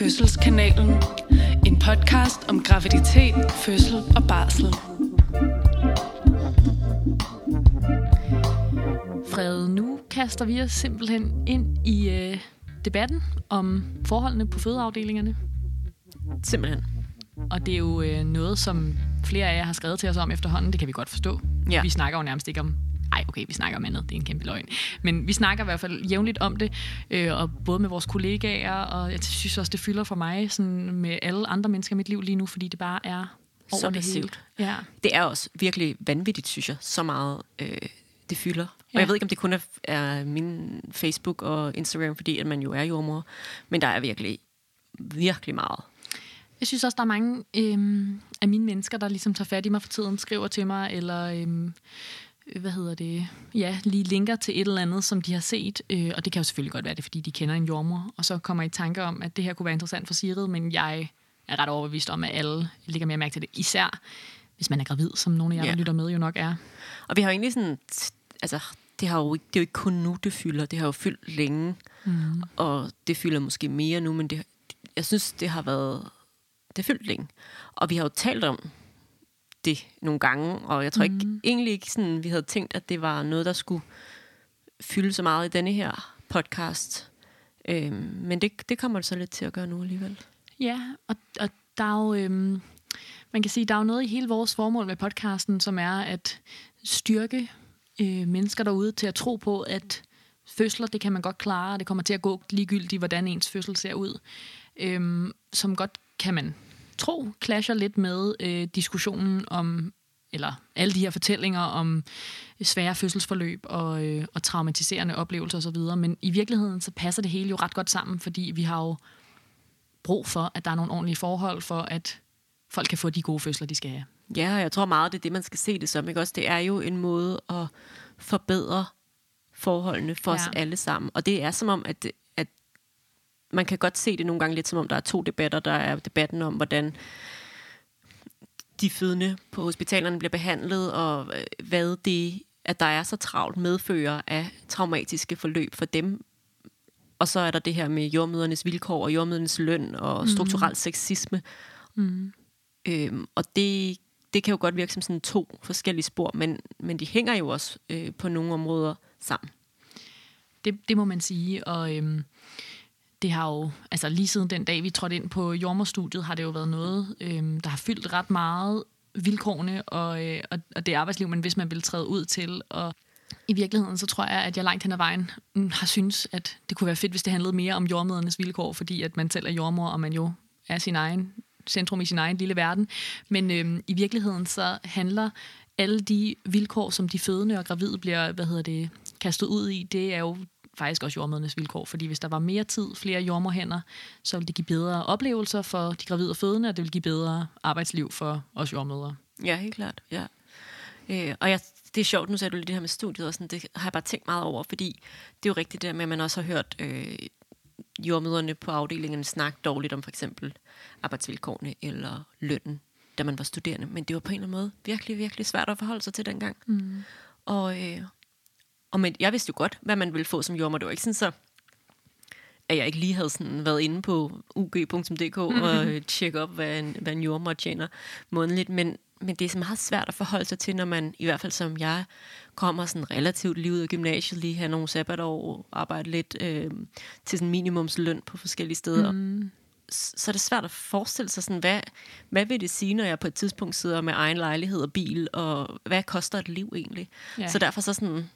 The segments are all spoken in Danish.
Fødselskanalen. En podcast om graviditet, fødsel og barsel. Fred, nu kaster vi os simpelthen ind i øh, debatten om forholdene på fødeafdelingerne. Simpelthen. Og det er jo øh, noget, som flere af jer har skrevet til os om efterhånden. Det kan vi godt forstå. Ja. Vi snakker jo nærmest ikke om... Okay, vi snakker om andet. Det er en kæmpe løgn. Men vi snakker i hvert fald jævnligt om det. Øh, og både med vores kollegaer, og jeg synes også, det fylder for mig sådan med alle andre mennesker i mit liv lige nu, fordi det bare er over Så det hele. Ja. Det er også virkelig vanvittigt, synes jeg, så meget øh, det fylder. Og Ja. jeg ved ikke, om det kun er, er min Facebook og Instagram, fordi at man jo er jordmor, men der er virkelig, virkelig meget. Jeg synes også, der er mange øhm, af mine mennesker, der ligesom tager fat i mig for tiden, skriver til mig, eller øhm, hvad hedder det, ja, lige linker til et eller andet, som de har set. Øh, og det kan jo selvfølgelig godt være det, er, fordi de kender en jordmor, og så kommer I i tanke om, at det her kunne være interessant for Sigrid, men jeg er ret overbevist om, at alle lægger mere mærke til det. Især hvis man er gravid, som nogle af jer, der Ja. lytter med, jo nok er. Og vi har jo egentlig sådan, altså, det, har jo, ikke- det er jo ikke kun nu, det fylder. Det har jo fyldt længe, mm. og det fylder måske mere nu, men det, jeg synes, det har været, det har fyldt længe. Og vi har jo talt om det nogle gange, og jeg tror mm. ikke, egentlig ikke sådan, vi havde tænkt, at det var noget, der skulle fylde så meget i denne her podcast. Øhm, men det, det kommer det så lidt til at gøre nu alligevel. Ja, og, og der er jo, øhm, man kan sige, der er jo noget i hele vores formål med podcasten, som er at styrke øh, mennesker derude til at tro på, at fødsler, det kan man godt klare, og det kommer til at gå ligegyldigt, hvordan ens fødsel ser ud. Øhm, som godt kan man tro, clasher lidt med øh, diskussionen om, eller alle de her fortællinger om svære fødselsforløb og, øh, og traumatiserende oplevelser osv., men i virkeligheden så passer det hele jo ret godt sammen, fordi vi har jo brug for, at der er nogle ordentlige forhold for, at folk kan få de gode fødsler, de skal have. Ja, og jeg tror meget, det er det, man skal se det som. Ikke? Også, det er jo en måde at forbedre forholdene for ja. os alle sammen. Og det er som om, at, at man kan godt se det nogle gange lidt som om, der er to debatter. Der er debatten om, hvordan de fødende på hospitalerne bliver behandlet, og øh, hvad det, at der er så travlt, medfører af traumatiske forløb for dem. Og så er der det her med jordmødernes vilkår og jordmødernes løn og strukturel sexisme. Øhm, og det, det kan jo godt virke som sådan to forskellige spor, men, men de hænger jo også øh, på nogle områder sammen. Det, det må man sige, og øhm, det har jo, altså lige siden den dag, vi trådte ind på jordmorstudiet, har det jo været noget, øh, der har fyldt ret meget vilkårene og, øh, og, og det arbejdsliv, man hvis man vil træde ud til, og i virkeligheden, så tror jeg, at jeg langt hen ad vejen mm, har synes, at det kunne være fedt, hvis det handlede mere om jordmødernes vilkår, fordi at man selv er jordmor, og man jo er sin egen centrum i sin egen lille verden. Men øh, i virkeligheden så handler alle de vilkår, som de fødende og gravide bliver hvad hedder det, kastet ud i, det er jo faktisk også jordmødernes vilkår. Fordi hvis der var mere tid, flere jordmorhænder, så ville det give bedre oplevelser for de gravide og fødende, og det ville give bedre arbejdsliv for os jordmødre. Ja, helt klart. Ja. Øh, og jeg, det er sjovt, nu sagde du lidt det her med studiet, og sådan, det har jeg bare tænkt meget over, fordi det er jo rigtigt der med, at man også har hørt øh, jordmøderne på afdelingen snakke dårligt om for eksempel arbejdsvilkårene eller lønnen, da man var studerende. Men det var på en eller anden måde virkelig, virkelig svært at forholde sig til dengang. Mm. Og, øh, og men, jeg vidste jo godt, hvad man ville få som jordmor. Det var ikke sådan så, at jeg ikke lige havde sådan været inde på ug.dk og øh, tjekke op, hvad en, hvad en jordmor tjener månedligt. Men, men det er så meget svært at forholde sig til, når man, i hvert fald som jeg, kommer sådan relativt lige ud af gymnasiet, lige have nogle sabbatår, arbejde lidt øh, til sådan minimumsløn på forskellige steder. Mm. Så er det svært at forestille sig, sådan, hvad, hvad vil det sige, når jeg på et tidspunkt sidder med egen lejlighed og bil, og hvad koster et liv egentlig? Ja. Så derfor så sådan,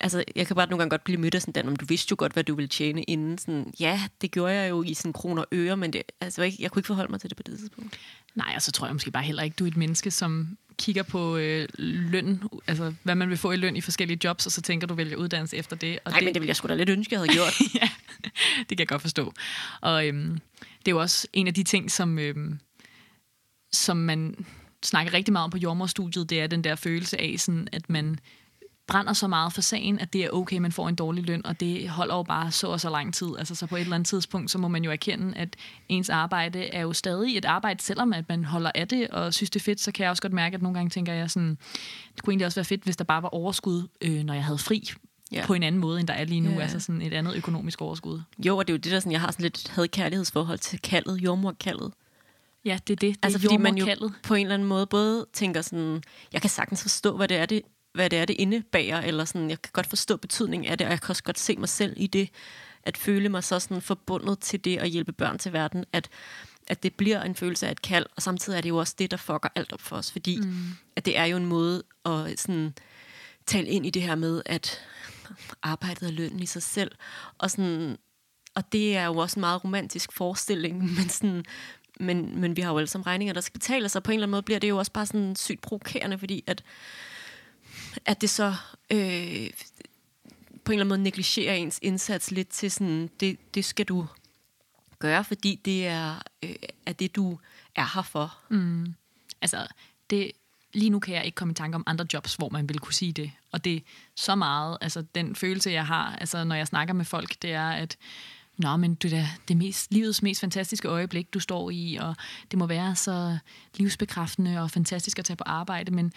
altså, jeg kan bare nogle gange godt blive mødt af sådan, Dan, om du vidste jo godt, hvad du ville tjene inden. Sådan, ja, det gjorde jeg jo i sådan kroner og øre, men det, altså, ikke, jeg kunne ikke forholde mig til det på det tidspunkt. Nej, og så tror jeg måske bare heller ikke, du er et menneske, som kigger på øh, løn, altså hvad man vil få i løn i forskellige jobs, og så tænker du vælger uddannelse efter det. Og Nej, det, men det ville jeg sgu da lidt ønske, jeg havde gjort. ja, det kan jeg godt forstå. Og øhm, det er jo også en af de ting, som, øhm, som man snakker rigtig meget om på jordmorstudiet, det er den der følelse af, sådan, at man brænder så meget for sagen, at det er okay, man får en dårlig løn, og det holder jo bare så og så lang tid. Altså så på et eller andet tidspunkt, så må man jo erkende, at ens arbejde er jo stadig et arbejde, selvom at man holder af det og synes, det er fedt, så kan jeg også godt mærke, at nogle gange tænker jeg sådan, det kunne egentlig også være fedt, hvis der bare var overskud, øh, når jeg havde fri. ja. på en anden måde, end der er lige nu, Ja. altså sådan et andet økonomisk overskud. Jo, og det er jo det, der sådan, jeg har sådan lidt had-kærlighedsforhold til kaldet, jordmorkaldet. Ja, det er det. Det Altså, fordi man jo på en eller anden måde både tænker sådan, jeg kan sagtens forstå, hvad det er, det, hvad det, er, det indebærer, eller sådan, jeg kan godt forstå betydningen af det, og jeg kan også godt se mig selv i det, at føle mig så sådan forbundet til det at hjælpe børn til verden, at, at det bliver en følelse af et kald, og samtidig er det jo også det, der fucker alt op for os, fordi mm. at det er jo en måde at sådan, tale ind i det her med, at arbejdet er lønnen i sig selv, og sådan, og det er jo også en meget romantisk forestilling, men, sådan, men, men vi har jo alle sammen regninger, der skal betales, og på en eller anden måde bliver det jo også bare sådan sygt provokerende, fordi at, at det så øh, på en eller anden måde negligerer ens indsats lidt til sådan, det, det skal du gøre, fordi det er, øh, er det, du er her for. Mm. Altså, det, lige nu kan jeg ikke komme i tanke om andre jobs, hvor man ville kunne sige det. Og det er så meget, altså den følelse, jeg har, altså når jeg snakker med folk, det er, at Nå, men det er det mest, livets mest fantastiske øjeblik, du står i, og det må være så livsbekræftende og fantastisk at tage på arbejde, men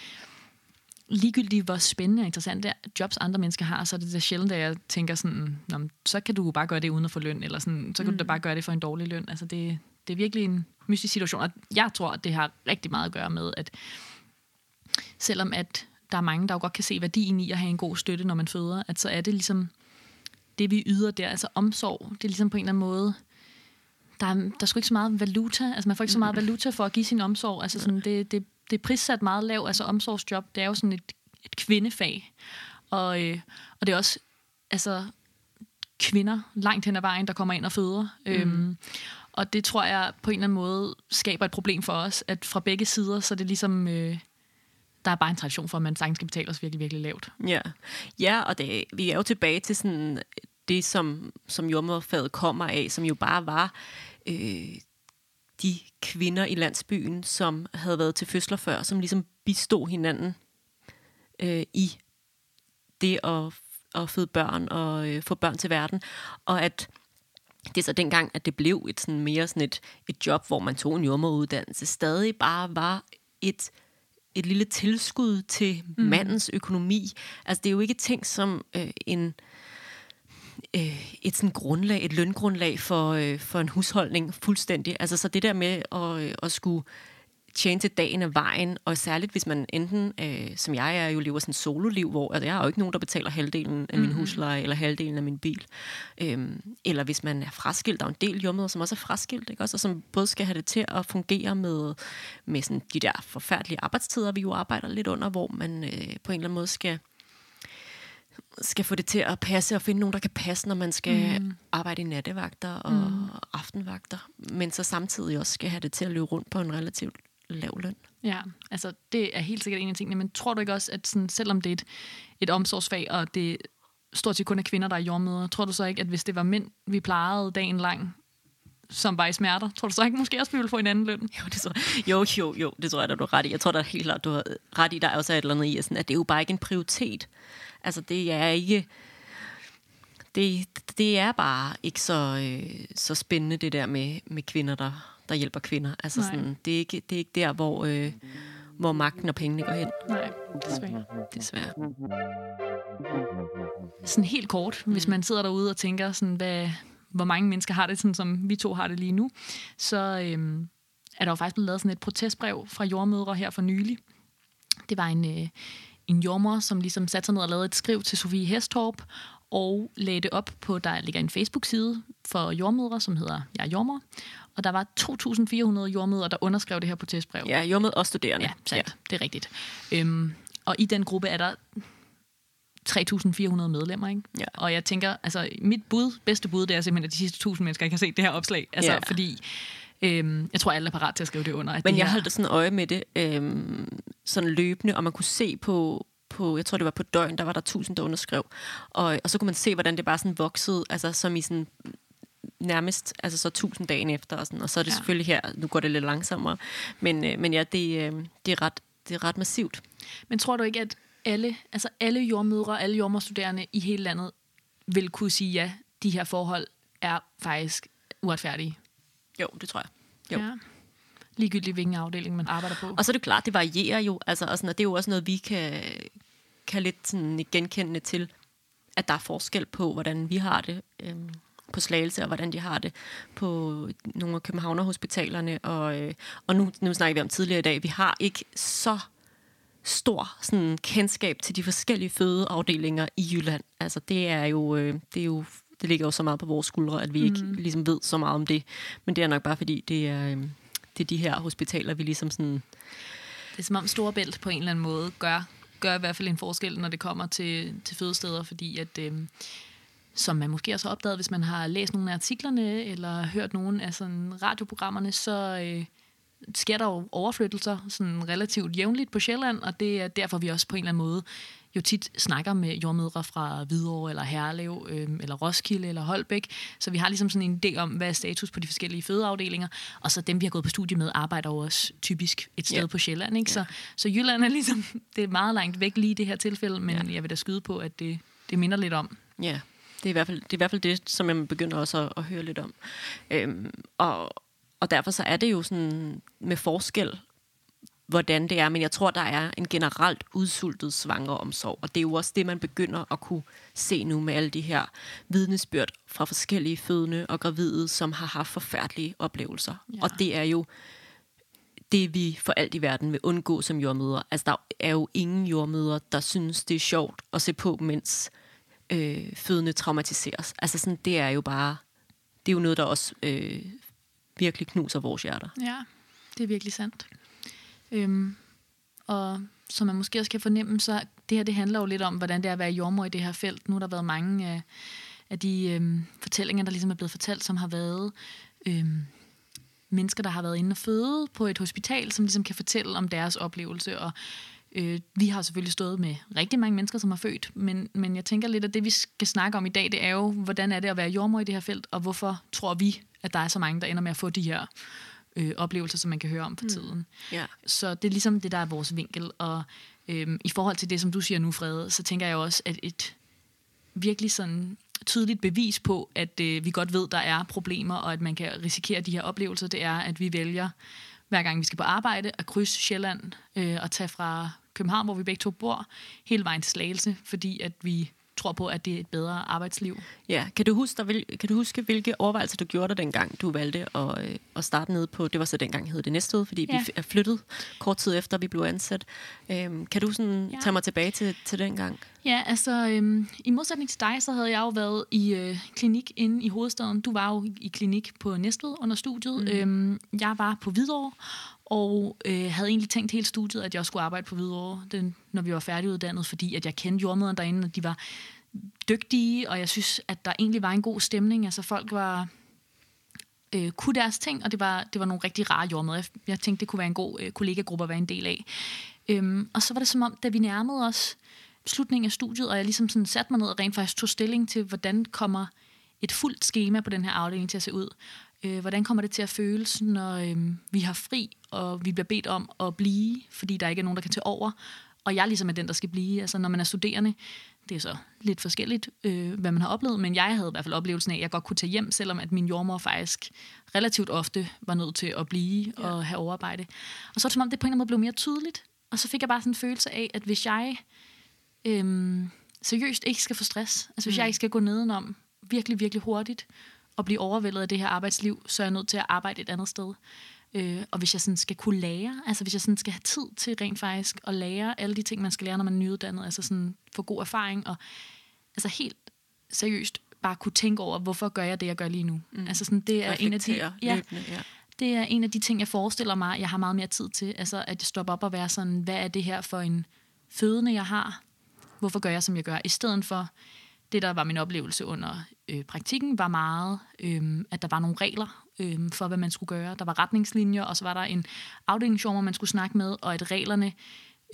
ligegyldigt hvor spændende og interessant det er, jobs andre mennesker har, så er det da sjældent, at jeg tænker sådan, Nå, så kan du bare gøre det uden at få løn, eller sådan, så kan mm. du da bare gøre det for en dårlig løn. Altså det, det er virkelig en mystisk situation, og jeg tror, at det har rigtig meget at gøre med, at selvom at der er mange, der jo godt kan se værdien i at have en god støtte, når man føder, at så er det ligesom det, vi yder der, altså omsorg, det er ligesom på en eller anden måde, der er, der er sgu ikke så meget valuta, altså man får ikke så meget valuta for at give sin omsorg, altså sådan, det, det, det er prissat meget lavt, altså omsorgsjob, det er jo sådan et, et kvindefag, og, øh, og det er også, altså kvinder langt hen ad vejen, der kommer ind og føder, mm. øhm, og det tror jeg på en eller anden måde skaber et problem for os, at fra begge sider, så er det ligesom, øh, der er bare en tradition for, at man sagtens skal betale os virkelig, virkelig lavt. Ja, ja og det, vi er jo tilbage til sådan det, som, som jordmorfaget kommer af, som jo bare var øh, de kvinder i landsbyen, som havde været til fødsler før, som ligesom bistod hinanden øh, i det at, at føde børn og øh, få børn til verden. Og at det er så dengang, at det blev et sådan mere sådan et, et job, hvor man tog en jordmoruddannelse, stadig bare var et et lille tilskud til mm. mandens økonomi. Altså det er jo ikke ting som øh, en øh, et sådan grundlag, et løngrundlag for, øh, for en husholdning fuldstændig. Altså så det der med at, øh, at skulle tjene til dagen af vejen, og særligt hvis man enten, øh, som jeg er, jo lever sådan et sololiv, hvor altså, jeg har jo ikke nogen, der betaler halvdelen af min husleje, eller halvdelen af min bil. Øhm, eller hvis man er fraskilt, der er en del jordmøder, som også er fraskilt, ikke? Også, og som både skal have det til at fungere med, med sådan de der forfærdelige arbejdstider, vi jo arbejder lidt under, hvor man øh, på en eller anden måde skal skal få det til at passe, og finde nogen, der kan passe, når man skal mm. arbejde i nattevagter og mm. aftenvagter, men så samtidig også skal have det til at løbe rundt på en relativt lav løn. Ja, altså det er helt sikkert en af tingene, men tror du ikke også, at sådan, selvom det er et, et omsorgsfag, og det stort set kun er kvinder, der er jordmøder, tror du så ikke, at hvis det var mænd, vi plejede dagen lang, som var i smerter, tror du så ikke måske også, vi ville få en anden løn? Jo, det tror jeg. Jo, jo, jo, det tror jeg, at du har ret i. Jeg tror da helt klart, du har ret i, der er også et eller andet i, sådan, at det er jo bare ikke en prioritet. Altså, det er ikke... Det, det er bare ikke så, øh, så spændende, det der med, med kvinder, der, der hjælper kvinder. Altså, Nej. sådan, det, er ikke, det er ikke der, hvor, øh, hvor magten og pengene går hen, Nej, desværre. desværre. Sådan helt kort, hvis man sidder derude og tænker, sådan, hvad, hvor mange mennesker har det, sådan som vi to har det lige nu, så øhm, er der jo faktisk blevet lavet sådan et protestbrev fra jordmødre her for nylig. Det var en, øh, en jordmor, som ligesom satte sig ned og lavede et skriv til Sofie Hestorp, og lagde det op på, der ligger en Facebook-side for jordmødre, som hedder Jeg er jordmor. Og der var 2.400 jordmødre, der underskrev det her protestbrev. Ja, jordmed og studerende. Ja, sandt. Ja. Det er rigtigt. Øhm, og i den gruppe er der 3.400 medlemmer, ikke? Ja. Og jeg tænker, altså mit bud, bedste bud, det er simpelthen, at de sidste 1.000 mennesker ikke har set det her opslag. Altså, Ja. fordi øhm, jeg tror, alle er parat til at skrive det under. At Men det jeg her, holdt sådan øje med det øhm, sådan løbende, og man kunne se på, på, jeg tror det var på døgn, der var der tusind, der underskrev. Og, og så kunne man se, hvordan det bare sådan voksede, altså som i sådan nærmest, altså så tusind dagen efter, og, sådan, og så er det ja. selvfølgelig her, nu går det lidt langsommere, men, øh, men ja, det, øh, det, er ret, det er ret massivt. Men tror du ikke, at alle, altså alle jordmødre, alle jordmorstuderende i hele landet vil kunne sige, ja, de her forhold er faktisk uretfærdige? Jo, det tror jeg. Jo. Ja. Ligegyldigt, hvilken afdeling man arbejder på. Og så er det klart, det varierer jo, altså, og, sådan, og det er jo også noget, vi kan, kan lidt sådan genkende til. at der er forskel på, hvordan vi har det øh, på Slagelse, og hvordan de har det på nogle af Københavnerhospitalerne. Og, øh, og nu, nu snakker vi om tidligere i dag, vi har ikke så stor sådan, kendskab til de forskellige fødeafdelinger i Jylland. Altså det er jo, øh, det er jo det ligger jo så meget på vores skuldre, at vi ikke mm. ligesom ved så meget om det. Men det er nok bare fordi, det er, øh, det er de her hospitaler, vi ligesom sådan... Det er som om Storebælt på en eller anden måde gør, gør i hvert fald en forskel, når det kommer til, til fødesteder, fordi at... Øh, som man måske også har opdaget, hvis man har læst nogle af artiklerne, eller hørt nogle af sådan radioprogrammerne, så, øh, sker der jo overflyttelser sådan relativt jævnligt på Sjælland, og det er derfor, vi også på en eller anden måde jo tit snakker med jordmødre fra Hvidovre, eller Herlev, øh, eller Roskilde, eller Holbæk. Så vi har ligesom sådan en idé om, hvad er status på de forskellige fødeafdelinger. Og så dem, vi har gået på studie med, arbejder jo også typisk et sted yeah. på Sjælland. Ikke? Så, yeah. så Jylland er ligesom, det er meget langt væk lige i det her tilfælde, men yeah. jeg vil da skyde på, at det, det minder lidt om. Ja, det er, i hvert fald, det er i hvert fald det, som jeg begynder også at, at høre lidt om. Øhm, og, og derfor så er det jo sådan med forskel, hvordan det er. Men jeg tror, der er en generelt udsultet svangeromsorg. Og det er jo også det, man begynder at kunne se nu med alle de her vidnesbyrd fra forskellige fødende og gravide, som har haft forfærdelige oplevelser. Ja. Og det er jo det, vi for alt i verden vil undgå som jordmøder. Altså, der er jo ingen jordmøder, der synes, det er sjovt at se på, mens øh, fødende traumatiseres. Altså, sådan, det er jo bare... Det er jo noget, der også øh, virkelig knuser vores hjerter. Ja, det er virkelig sandt. Øhm, og som man måske også kan fornemme, så det her det handler jo lidt om, hvordan det er at være jordmor i det her felt. Nu har der været mange af, af de øhm, fortællinger, der ligesom er blevet fortalt, som har været øhm, mennesker, der har været inde og føde på et hospital, som ligesom kan fortælle om deres oplevelse. Og øh, vi har selvfølgelig stået med rigtig mange mennesker, som har født, men, men jeg tænker lidt, at det vi skal snakke om i dag, det er jo, hvordan er det at være jordmor i det her felt, og hvorfor tror vi, at der er så mange, der ender med at få de her øh, oplevelser, som man kan høre om for mm. tiden. Yeah. Så det er ligesom det, der er vores vinkel. Og øh, i forhold til det, som du siger nu, Frede, så tænker jeg også, at et virkelig sådan tydeligt bevis på, at øh, vi godt ved, der er problemer, og at man kan risikere de her oplevelser, det er, at vi vælger, hver gang vi skal på arbejde, at krydse Sjælland øh, og tage fra København, hvor vi begge to bor, hele vejen til Slagelse, fordi at vi tror på, at det er et bedre arbejdsliv. Ja, kan du huske, der, kan du huske hvilke overvejelser du gjorde dig dengang, du valgte at, øh, at starte ned på, det var så dengang hed det næste fordi ja. vi er flyttet kort tid efter, vi blev ansat. Øhm, kan du sådan ja. tage mig tilbage til, til dengang? Ja, altså øhm, i modsætning til dig, så havde jeg jo været i øh, klinik inde i hovedstaden. Du var jo i klinik på Næstved under studiet. Mm. Øhm, jeg var på Hvidovre, og øh, havde egentlig tænkt hele studiet, at jeg skulle arbejde på Hvidovre, den, når vi var færdiguddannet, fordi at jeg kendte jordmøderne derinde, og de var dygtige, og jeg synes, at der egentlig var en god stemning. Altså folk var øh, kunne deres ting, og det var, det var nogle rigtig rare jordmøder. Jeg, jeg tænkte, det kunne være en god øh, kollegagruppe at være en del af. Øhm, og så var det som om, da vi nærmede os slutningen af studiet, og jeg ligesom sådan satte mig ned og rent faktisk tog stilling til, hvordan kommer et fuldt schema på den her afdeling til at se ud. Øh, hvordan kommer det til at føles, når øh, vi har fri, og vi bliver bedt om at blive, fordi der ikke er nogen, der kan tage over, og jeg ligesom er den, der skal blive. Altså når man er studerende, det er så lidt forskelligt, øh, hvad man har oplevet, men jeg havde i hvert fald oplevelsen af, at jeg godt kunne tage hjem, selvom at min jordmor faktisk relativt ofte var nødt til at blive ja. og have overarbejde. Og så var det som om, det på en eller anden måde blev mere tydeligt, og så fik jeg bare sådan en følelse af, at hvis jeg øh, seriøst ikke skal få stress, altså hvis mm. jeg ikke skal gå nedenom virkelig, virkelig hurtigt, og blive overvældet af det her arbejdsliv, så er jeg nødt til at arbejde et andet sted. Øh, og hvis jeg sådan skal kunne lære, altså hvis jeg sådan skal have tid til rent faktisk at lære alle de ting, man skal lære, når man er nyuddannet, altså sådan få god erfaring, og altså helt seriøst bare kunne tænke over, hvorfor gør jeg det, jeg gør lige nu. Mm. Altså sådan, det er en af de, ja, løbende, ja. det er en af de ting, jeg forestiller mig, jeg har meget mere tid til, altså at jeg stopper op og være sådan, hvad er det her for en fødende, jeg har? Hvorfor gør jeg, som jeg gør? I stedet for, det, der var min oplevelse under øh, praktikken, var meget, øh, at der var nogle regler øh, for, hvad man skulle gøre. Der var retningslinjer, og så var der en afdelingsjommer, man skulle snakke med, og at reglerne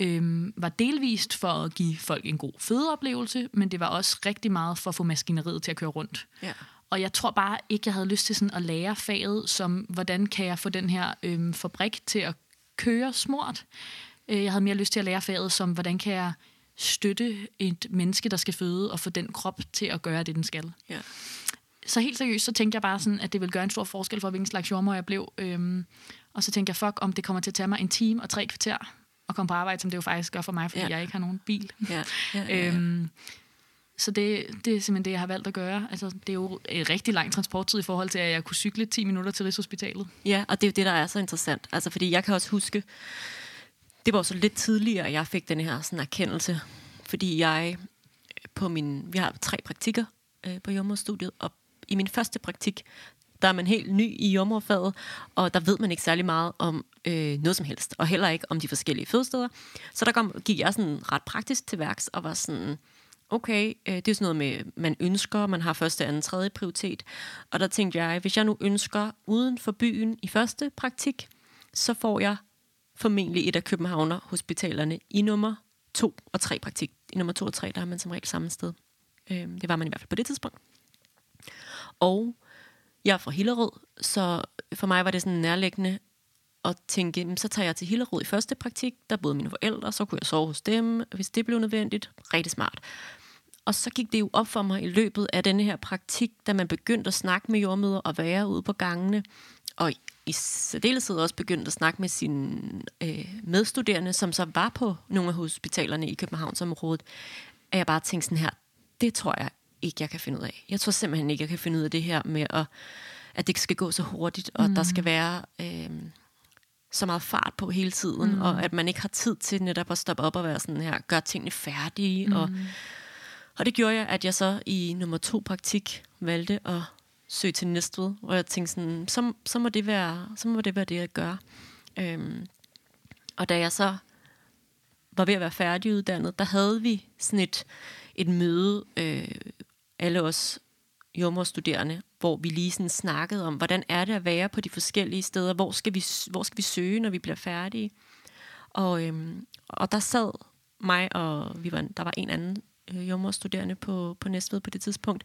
øh, var delvist for at give folk en god fødeoplevelse, men det var også rigtig meget for at få maskineriet til at køre rundt. Ja. Og jeg tror bare ikke, jeg havde lyst til sådan at lære faget, som hvordan kan jeg få den her øh, fabrik til at køre smurt. Øh, jeg havde mere lyst til at lære faget som, hvordan kan jeg støtte et menneske, der skal føde, og få den krop til at gøre det, den skal. Ja. Så helt seriøst, så tænkte jeg bare sådan, at det vil gøre en stor forskel for, hvilken slags jordmor jeg blev. Øhm, og så tænkte jeg, fuck, om det kommer til at tage mig en time og tre kvarter at komme på arbejde, som det jo faktisk gør for mig, fordi ja. jeg ikke har nogen bil. Ja. Ja, ja, ja. øhm, Så det, det er simpelthen det, jeg har valgt at gøre. Altså, det er jo en rigtig lang transporttid i forhold til, at jeg kunne cykle 10 minutter til Rigshospitalet. Ja, og det er jo det, der er så interessant. Altså, fordi jeg kan også huske, det var så lidt tidligere, at jeg fik den her sådan, erkendelse. Fordi jeg øh, på min, vi har tre praktikker øh, på jordmorstudiet, og i min første praktik, der er man helt ny i jordmorfaget, og der ved man ikke særlig meget om øh, noget som helst, og heller ikke om de forskellige fødesteder. Så der kom, gik jeg sådan ret praktisk til værks, og var sådan, okay, øh, det er sådan noget med, man ønsker, man har første, anden, tredje prioritet. Og der tænkte jeg, hvis jeg nu ønsker uden for byen i første praktik, så får jeg formentlig et af Københavner hospitalerne i nummer 2 og 3 praktik. I nummer 2 og 3, der er man som regel samme sted. Øh, det var man i hvert fald på det tidspunkt. Og jeg er fra Hillerød, så for mig var det sådan nærliggende at tænke, så tager jeg til Hillerød i første praktik. Der boede mine forældre, så kunne jeg sove hos dem, hvis det blev nødvendigt. Rigtig smart. Og så gik det jo op for mig i løbet af denne her praktik, da man begyndte at snakke med jordmøder og være ude på gangene. Og i særdeleshed også begyndte at snakke med sine øh, medstuderende, som så var på nogle af hospitalerne i Københavnsområdet, at jeg bare tænkte sådan her, det tror jeg ikke, jeg kan finde ud af. Jeg tror simpelthen ikke, jeg kan finde ud af det her med, at, at det skal gå så hurtigt, og mm. der skal være øh, så meget fart på hele tiden, mm. og at man ikke har tid til netop at stoppe op og være sådan her, gøre tingene færdige. Mm. Og, og det gjorde jeg, at jeg så i nummer to praktik valgte at søge til Næstved, hvor jeg tænkte sådan, så, så, må, det være, så må det være det, jeg gør. Øhm, og da jeg så var ved at være færdiguddannet, der havde vi sådan et, et møde, øh, alle os jordmorstuderende, hvor vi lige sådan snakkede om, hvordan er det at være på de forskellige steder, hvor skal vi, hvor skal vi søge, når vi bliver færdige. Og, øhm, og der sad mig, og vi var, der var en anden øh, jordmorstuderende på, på Næstved på det tidspunkt,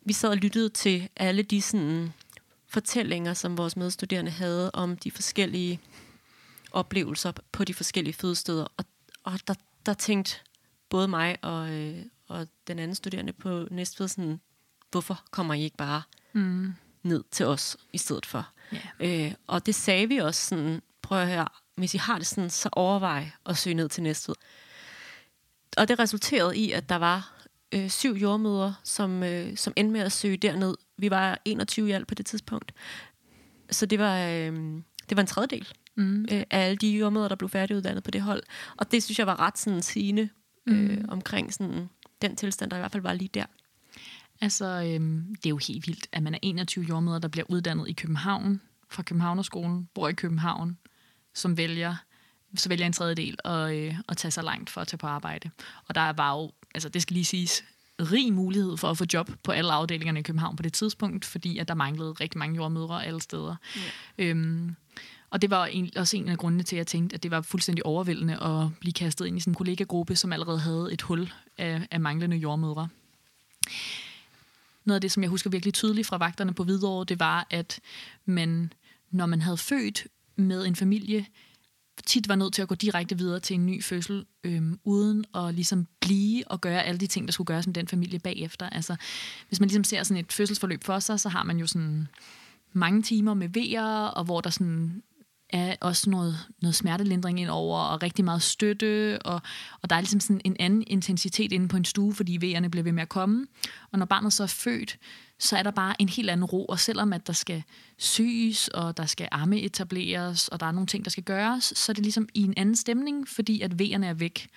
vi sad og lyttede til alle de sådan, fortællinger, som vores medstuderende havde om de forskellige oplevelser på de forskellige fødesteder. Og, og der, der tænkte både mig og, øh, og den anden studerende på Næstved sådan, hvorfor kommer I ikke bare mm. ned til os i stedet for? Yeah. Øh, og det sagde vi også sådan, prøv at høre, hvis I har det sådan, så overvej at søge ned til Næstved. Og det resulterede i, at der var øh, syv jordmøder, som, øh, som endte med at søge derned. Vi var 21 i alt på det tidspunkt. Så det var, øh, det var en tredjedel mm. øh, af alle de jordmøder, der blev færdiguddannet på det hold. Og det synes jeg var ret sådan sigende øh, mm. omkring sådan, den tilstand, der i hvert fald var lige der. Altså, øhm, det er jo helt vildt, at man er 21 jordmøder, der bliver uddannet i København, fra Københavnerskolen, bor i København, som vælger, så vælger en tredjedel at, øh, at tage sig langt for at tage på arbejde. Og der var jo altså det skal lige siges, rig mulighed for at få job på alle afdelingerne i København på det tidspunkt, fordi at der manglede rigtig mange jordmødre alle steder. Ja. Øhm, og det var en, også en af grundene til, at jeg tænkte, at det var fuldstændig overvældende at blive kastet ind i sådan en kollegagruppe, som allerede havde et hul af, af manglende jordmødre. Noget af det, som jeg husker virkelig tydeligt fra vagterne på Hvidovre, det var, at man, når man havde født med en familie, tit var nødt til at gå direkte videre til en ny fødsel, øhm, uden at ligesom blive og gøre alle de ting, der skulle gøres med den familie bagefter. Altså, hvis man ligesom ser sådan et fødselsforløb for sig, så har man jo sådan mange timer med vejer, og hvor der sådan er også noget, noget smertelindring ind over, og rigtig meget støtte, og, og der er ligesom sådan en anden intensitet inde på en stue, fordi vejerne bliver ved med at komme. Og når barnet så er født, så er der bare en helt anden ro, og selvom at der skal syes, og der skal arme etableres, og der er nogle ting, der skal gøres, så er det ligesom i en anden stemning, fordi at vejerne er væk.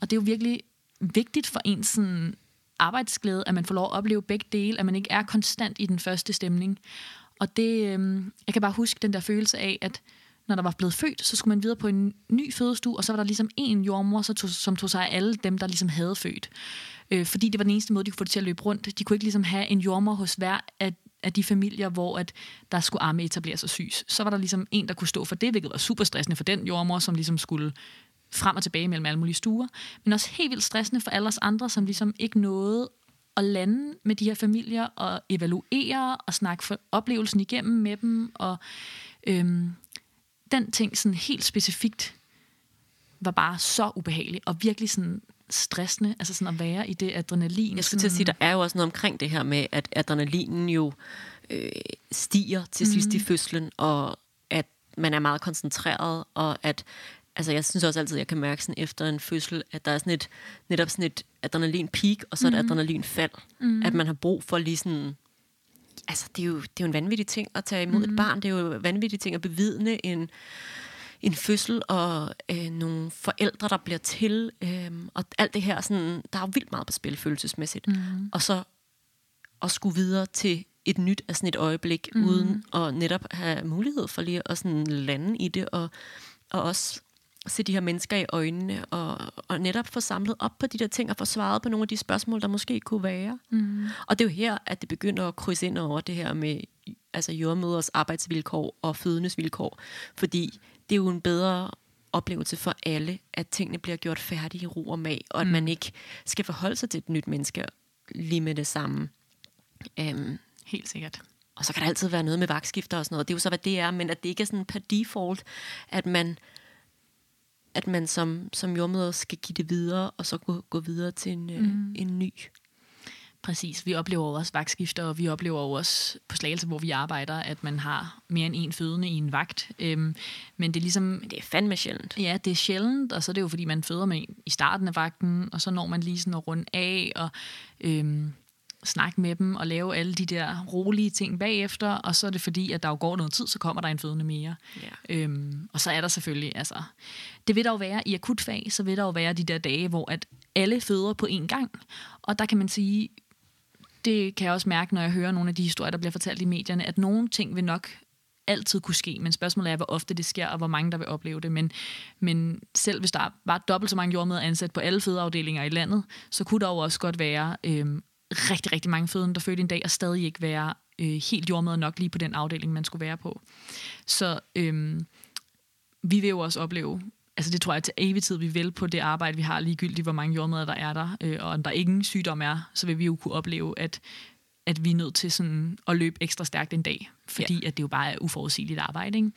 Og det er jo virkelig vigtigt for ens sådan, arbejdsglæde, at man får lov at opleve begge dele, at man ikke er konstant i den første stemning. Og det, øh, jeg kan bare huske den der følelse af, at når der var blevet født, så skulle man videre på en ny fødestue, og så var der ligesom en jordmor, så tog, som tog sig af alle dem, der ligesom havde født. Øh, fordi det var den eneste måde, de kunne få det til at løbe rundt. De kunne ikke ligesom have en jordmor hos hver af, af de familier, hvor at der skulle arme etableres og syes. Så var der ligesom en, der kunne stå for det, hvilket var super stressende for den jordmor, som ligesom skulle frem og tilbage mellem alle mulige stuer. Men også helt vildt stressende for alle os andre, som ligesom ikke nåede at lande med de her familier og evaluere og snakke for oplevelsen igennem med dem. Og øhm, den ting sådan helt specifikt var bare så ubehagelig og virkelig sådan stressende, altså sådan at være i det adrenalin. Jeg skulle til at sige, der er jo også noget omkring det her med, at adrenalinen jo øh, stiger til sidst mm. i fødslen, og at man er meget koncentreret, og at altså jeg synes også altid, at jeg kan mærke sådan efter en fødsel, at der er sådan et, netop sådan et adrenalin peak, og så mm. et adrenalin fald. Mm. At man har brug for lige sådan, altså det er jo, det er jo en vanvittig ting at tage imod mm. et barn, det er jo en vanvittig ting at bevidne en, en fødsel og øh, nogle forældre, der bliver til, øh, og alt det her, sådan, der er jo vildt meget på spil følelsesmæssigt. Mm. Og så at skulle videre til et nyt af sådan et øjeblik, mm. uden at netop have mulighed for lige at sådan lande i det, og, og også se de her mennesker i øjnene, og, og netop få samlet op på de der ting, og få svaret på nogle af de spørgsmål, der måske kunne være. Mm. Og det er jo her, at det begynder at krydse ind over det her med altså jordmøders arbejdsvilkår og fødendes vilkår, fordi det er jo en bedre oplevelse for alle, at tingene bliver gjort færdige i ro og mag, og at mm. man ikke skal forholde sig til et nyt menneske lige med det samme. Um, Helt sikkert. Og så kan der altid være noget med vagtskifter og sådan noget. Det er jo så, hvad det er, men at det ikke er sådan per default, at man, at man som, som jordmøder skal give det videre, og så gå, gå videre til en, øh, mm. en ny. Præcis. Vi oplever også vagtskifter, og vi oplever også på Slagelse, hvor vi arbejder, at man har mere end en fødende i en vagt. Øhm, men det er ligesom... Men det er fandme sjældent. Ja, det er sjældent, og så er det jo, fordi man føder med en i starten af vagten, og så når man lige sådan at runde af, og øhm, snakke med dem og lave alle de der rolige ting bagefter, og så er det fordi, at der jo går noget tid, så kommer der en fødende mere. Ja. Øhm, og så er der selvfølgelig, altså, det vil der jo være i akutfag, så vil der jo være de der dage, hvor at alle føder på én gang, og der kan man sige, det kan jeg også mærke, når jeg hører nogle af de historier, der bliver fortalt i medierne, at nogle ting vil nok altid kunne ske, men spørgsmålet er, hvor ofte det sker, og hvor mange der vil opleve det. Men, men selv hvis der var dobbelt så mange jordmøder ansat på alle fødeafdelinger i landet, så kunne der jo også godt være øhm, rigtig, rigtig mange fødende, der fødte en dag, og stadig ikke være øh, helt jordmøder nok lige på den afdeling, man skulle være på. Så øhm, vi vil jo også opleve, altså det tror jeg til evig tid, vi vil på det arbejde, vi har ligegyldigt, hvor mange jordmøder der er der, øh, og om der ingen sygdom er, så vil vi jo kunne opleve, at at vi er nødt til sådan at løbe ekstra stærkt en dag, fordi ja. at det jo bare er uforudsigeligt arbejde. Ikke?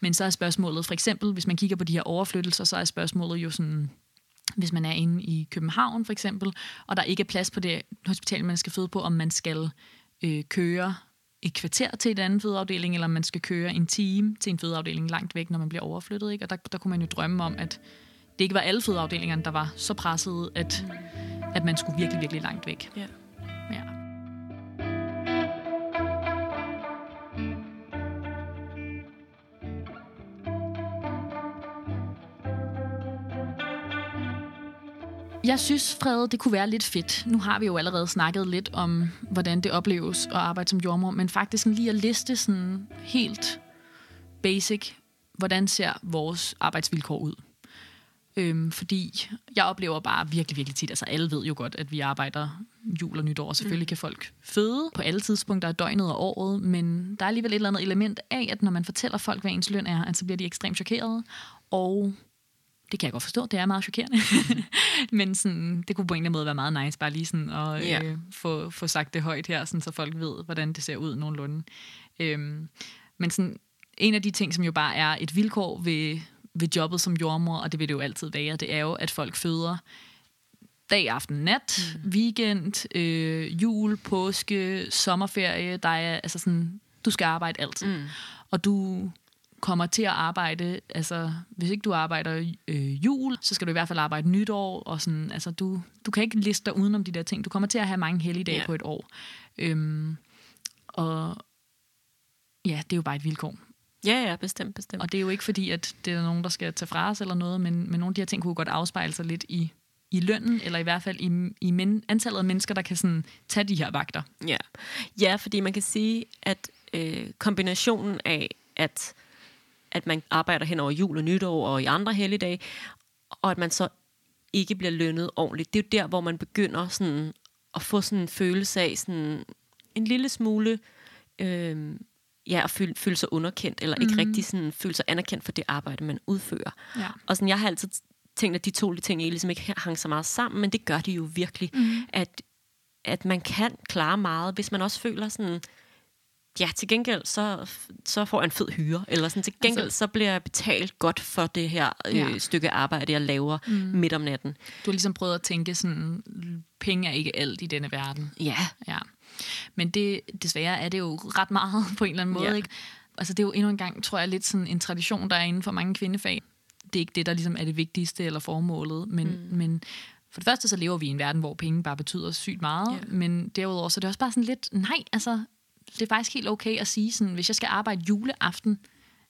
Men så er spørgsmålet, for eksempel, hvis man kigger på de her overflyttelser, så er spørgsmålet jo sådan, hvis man er inde i København for eksempel, og der ikke er plads på det hospital, man skal føde på, om man skal øh, køre et kvarter til et andet fødeafdeling, eller om man skal køre en time til en fødeafdeling langt væk, når man bliver overflyttet. Ikke? Og der, der kunne man jo drømme om, at det ikke var alle fødeafdelingerne, der var så pressede, at, at man skulle virkelig, virkelig langt væk. Ja. ja. Jeg synes, Frede, det kunne være lidt fedt. Nu har vi jo allerede snakket lidt om, hvordan det opleves at arbejde som jordmor, men faktisk lige at liste sådan helt basic, hvordan ser vores arbejdsvilkår ud. Øhm, fordi jeg oplever bare virkelig, virkelig tit, altså alle ved jo godt, at vi arbejder jul og nytår, og selvfølgelig mm. kan folk føde på alle tidspunkter af døgnet og året, men der er alligevel et eller andet element af, at når man fortæller folk, hvad ens løn er, så bliver de ekstremt chokerede, og det kan jeg godt forstå, det er meget chokerende. Men sådan, det kunne på en eller anden måde være meget nice, bare lige sådan at yeah. øh, få, få sagt det højt her, sådan, så folk ved, hvordan det ser ud nogenlunde. Øhm, men sådan, en af de ting, som jo bare er et vilkår ved, ved jobbet som jordmor, og det vil det jo altid være, det er jo, at folk føder dag, aften, nat, mm. weekend, øh, jul, påske, sommerferie. Der er altså sådan, du skal arbejde altid. Mm. Og du kommer til at arbejde, altså hvis ikke du arbejder øh, jul, så skal du i hvert fald arbejde nytår, og sådan, altså du, du kan ikke liste dig udenom de der ting. Du kommer til at have mange helligdage ja. på et år. Øhm, og ja, det er jo bare et vilkår. Ja, ja, bestemt, bestemt. Og det er jo ikke fordi, at det er nogen, der skal tage fra os eller noget, men, men nogle af de her ting kunne godt afspejle sig lidt i, i lønnen, eller i hvert fald i, i men, antallet af mennesker, der kan sådan tage de her vagter. Ja, ja fordi man kan sige, at øh, kombinationen af, at at man arbejder hen over jul og nytår og i andre helligdage, og at man så ikke bliver lønnet ordentligt. Det er jo der, hvor man begynder sådan at få sådan en følelse af sådan en lille smule øh, ja, at føle, føle sig underkendt, eller ikke mm. rigtig sådan, føle sig anerkendt for det arbejde, man udfører. Ja. Og sådan, jeg har altid tænkt, at de to ting ligesom ikke hang så meget sammen, men det gør de jo virkelig, mm. at, at man kan klare meget, hvis man også føler sådan, ja, til gengæld, så, så får jeg en fed hyre. Eller sådan, til gengæld, altså, så bliver jeg betalt godt for det her øh, ja. stykke arbejde, jeg laver mm. midt om natten. Du har ligesom prøvet at tænke sådan, penge er ikke alt i denne verden. Ja. ja. Men det, desværre er det jo ret meget på en eller anden måde, ja. ikke? Altså det er jo endnu en gang, tror jeg, lidt sådan en tradition, der er inden for mange kvindefag. det er ikke det, der ligesom er det vigtigste eller formålet, men, mm. men for det første så lever vi i en verden, hvor penge bare betyder sygt meget, yeah. men derudover så er det også bare sådan lidt, nej, altså, det er faktisk helt okay at sige sådan, hvis jeg skal arbejde juleaften,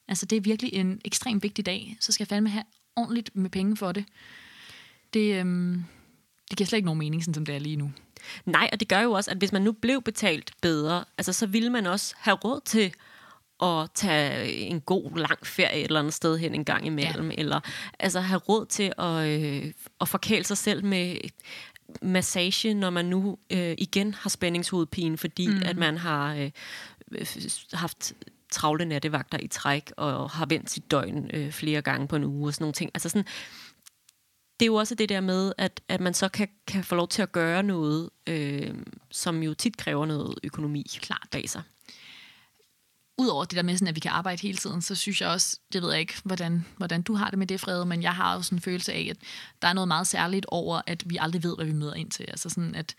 altså det er virkelig en ekstremt vigtig dag, så skal jeg fandme have ordentligt med penge for det. Det, øhm, det giver slet ikke nogen mening, sådan som det er lige nu. Nej, og det gør jo også, at hvis man nu blev betalt bedre, altså så ville man også have råd til at tage en god, lang ferie et eller andet sted hen en gang imellem, ja. eller altså have råd til at, øh, at forkæle sig selv med massage, når man nu øh, igen har spændingshovedpine, fordi mm. at man har øh, haft travle nattevagter i træk, og har vendt sit døgn øh, flere gange på en uge og sådan nogle ting. Altså sådan, det er jo også det der med, at, at man så kan, kan få lov til at gøre noget, øh, som jo tit kræver noget økonomi Klart. bag sig. Udover det der med, sådan, at vi kan arbejde hele tiden, så synes jeg også, det ved jeg ikke, hvordan, hvordan du har det med det, Frede, men jeg har også en følelse af, at der er noget meget særligt over, at vi aldrig ved, hvad vi møder ind til. Altså sådan, at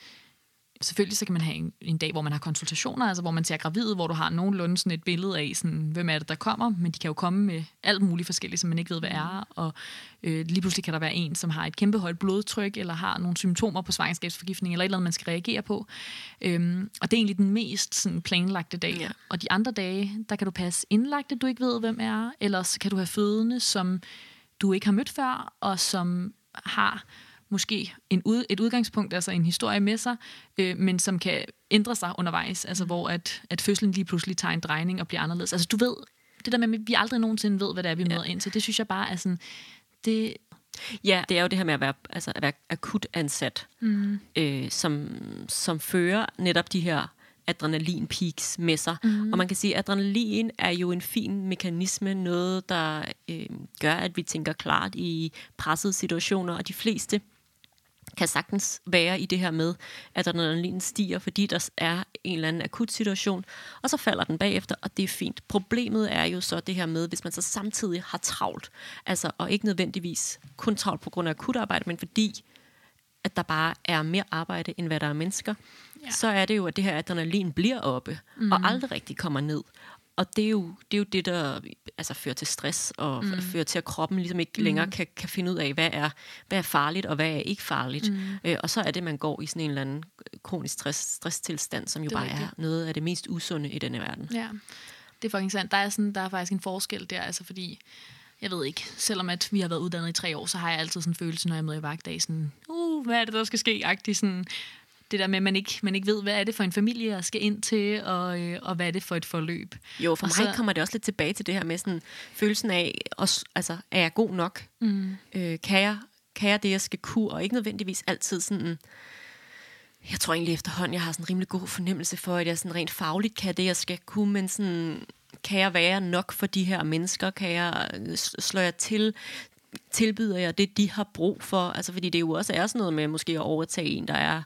selvfølgelig så kan man have en, en dag, hvor man har konsultationer, altså hvor man ser gravid, hvor du har nogenlunde sådan et billede af, sådan, hvem er det, der kommer, men de kan jo komme med alt muligt forskelligt, som man ikke ved, hvad er, og øh, lige pludselig kan der være en, som har et kæmpe højt blodtryk, eller har nogle symptomer på svangerskabsforgiftning, eller et eller andet, man skal reagere på. Øhm, og det er egentlig den mest sådan, planlagte dag. Ja. Og de andre dage, der kan du passe indlagte, du ikke ved, hvem er, eller så kan du have fødende, som du ikke har mødt før, og som har måske en ud, et udgangspunkt, altså en historie med sig, øh, men som kan ændre sig undervejs, altså hvor at, at fødslen lige pludselig tager en drejning og bliver anderledes. Altså du ved, det der med, at vi aldrig nogensinde ved, hvad det er, vi møder ja. ind til, det synes jeg bare er sådan, det... Ja, det er jo det her med at være, altså at være akut ansat, mm. øh, som, som fører netop de her adrenalin peaks med sig. Mm. Og man kan sige, at adrenalin er jo en fin mekanisme, noget der øh, gør, at vi tænker klart i pressede situationer, og de fleste kan sagtens være i det her med, at adrenalin stiger, fordi der er en eller anden akut situation, og så falder den bagefter, og det er fint. Problemet er jo så det her med, hvis man så samtidig har travlt, altså, og ikke nødvendigvis kun travlt på grund af akut arbejde, men fordi at der bare er mere arbejde, end hvad der er mennesker, ja. så er det jo, at det her adrenalin bliver oppe, mm. og aldrig rigtig kommer ned. Og det er, jo, det er jo det, der altså, fører til stress, og mm. fører til, at kroppen ligesom ikke mm. længere kan, kan finde ud af, hvad er, hvad er farligt, og hvad er ikke farligt. Mm. Øh, og så er det, man går i sådan en eller anden kronisk stress, stresstilstand, som jo det bare er, er noget af det mest usunde i denne verden. Ja, det er faktisk sandt. Der er, sådan, der er faktisk en forskel der, altså fordi jeg ved ikke, selvom at vi har været uddannet i tre år, så har jeg altid sådan en følelse, når jeg er med i vagtdag, sådan, uh, hvad er det, der skal ske? Agtig, sådan, det der med, at man ikke, man ikke ved, hvad er det for en familie, jeg skal ind til, og, øh, og hvad er det for et forløb. Jo, for og mig så, kommer det også lidt tilbage til det her med sådan, følelsen af, også, altså, er jeg god nok? Mm. Øh, kan, jeg, kan jeg det, jeg skal kunne? Og ikke nødvendigvis altid sådan... Jeg tror egentlig efterhånden, jeg har sådan en rimelig god fornemmelse for, at jeg sådan rent fagligt kan det, jeg skal kunne, men sådan, kan jeg være nok for de her mennesker? Kan jeg slå jeg til? Tilbyder jeg det, de har brug for? Altså, fordi det jo også er sådan noget med måske at overtage en, der er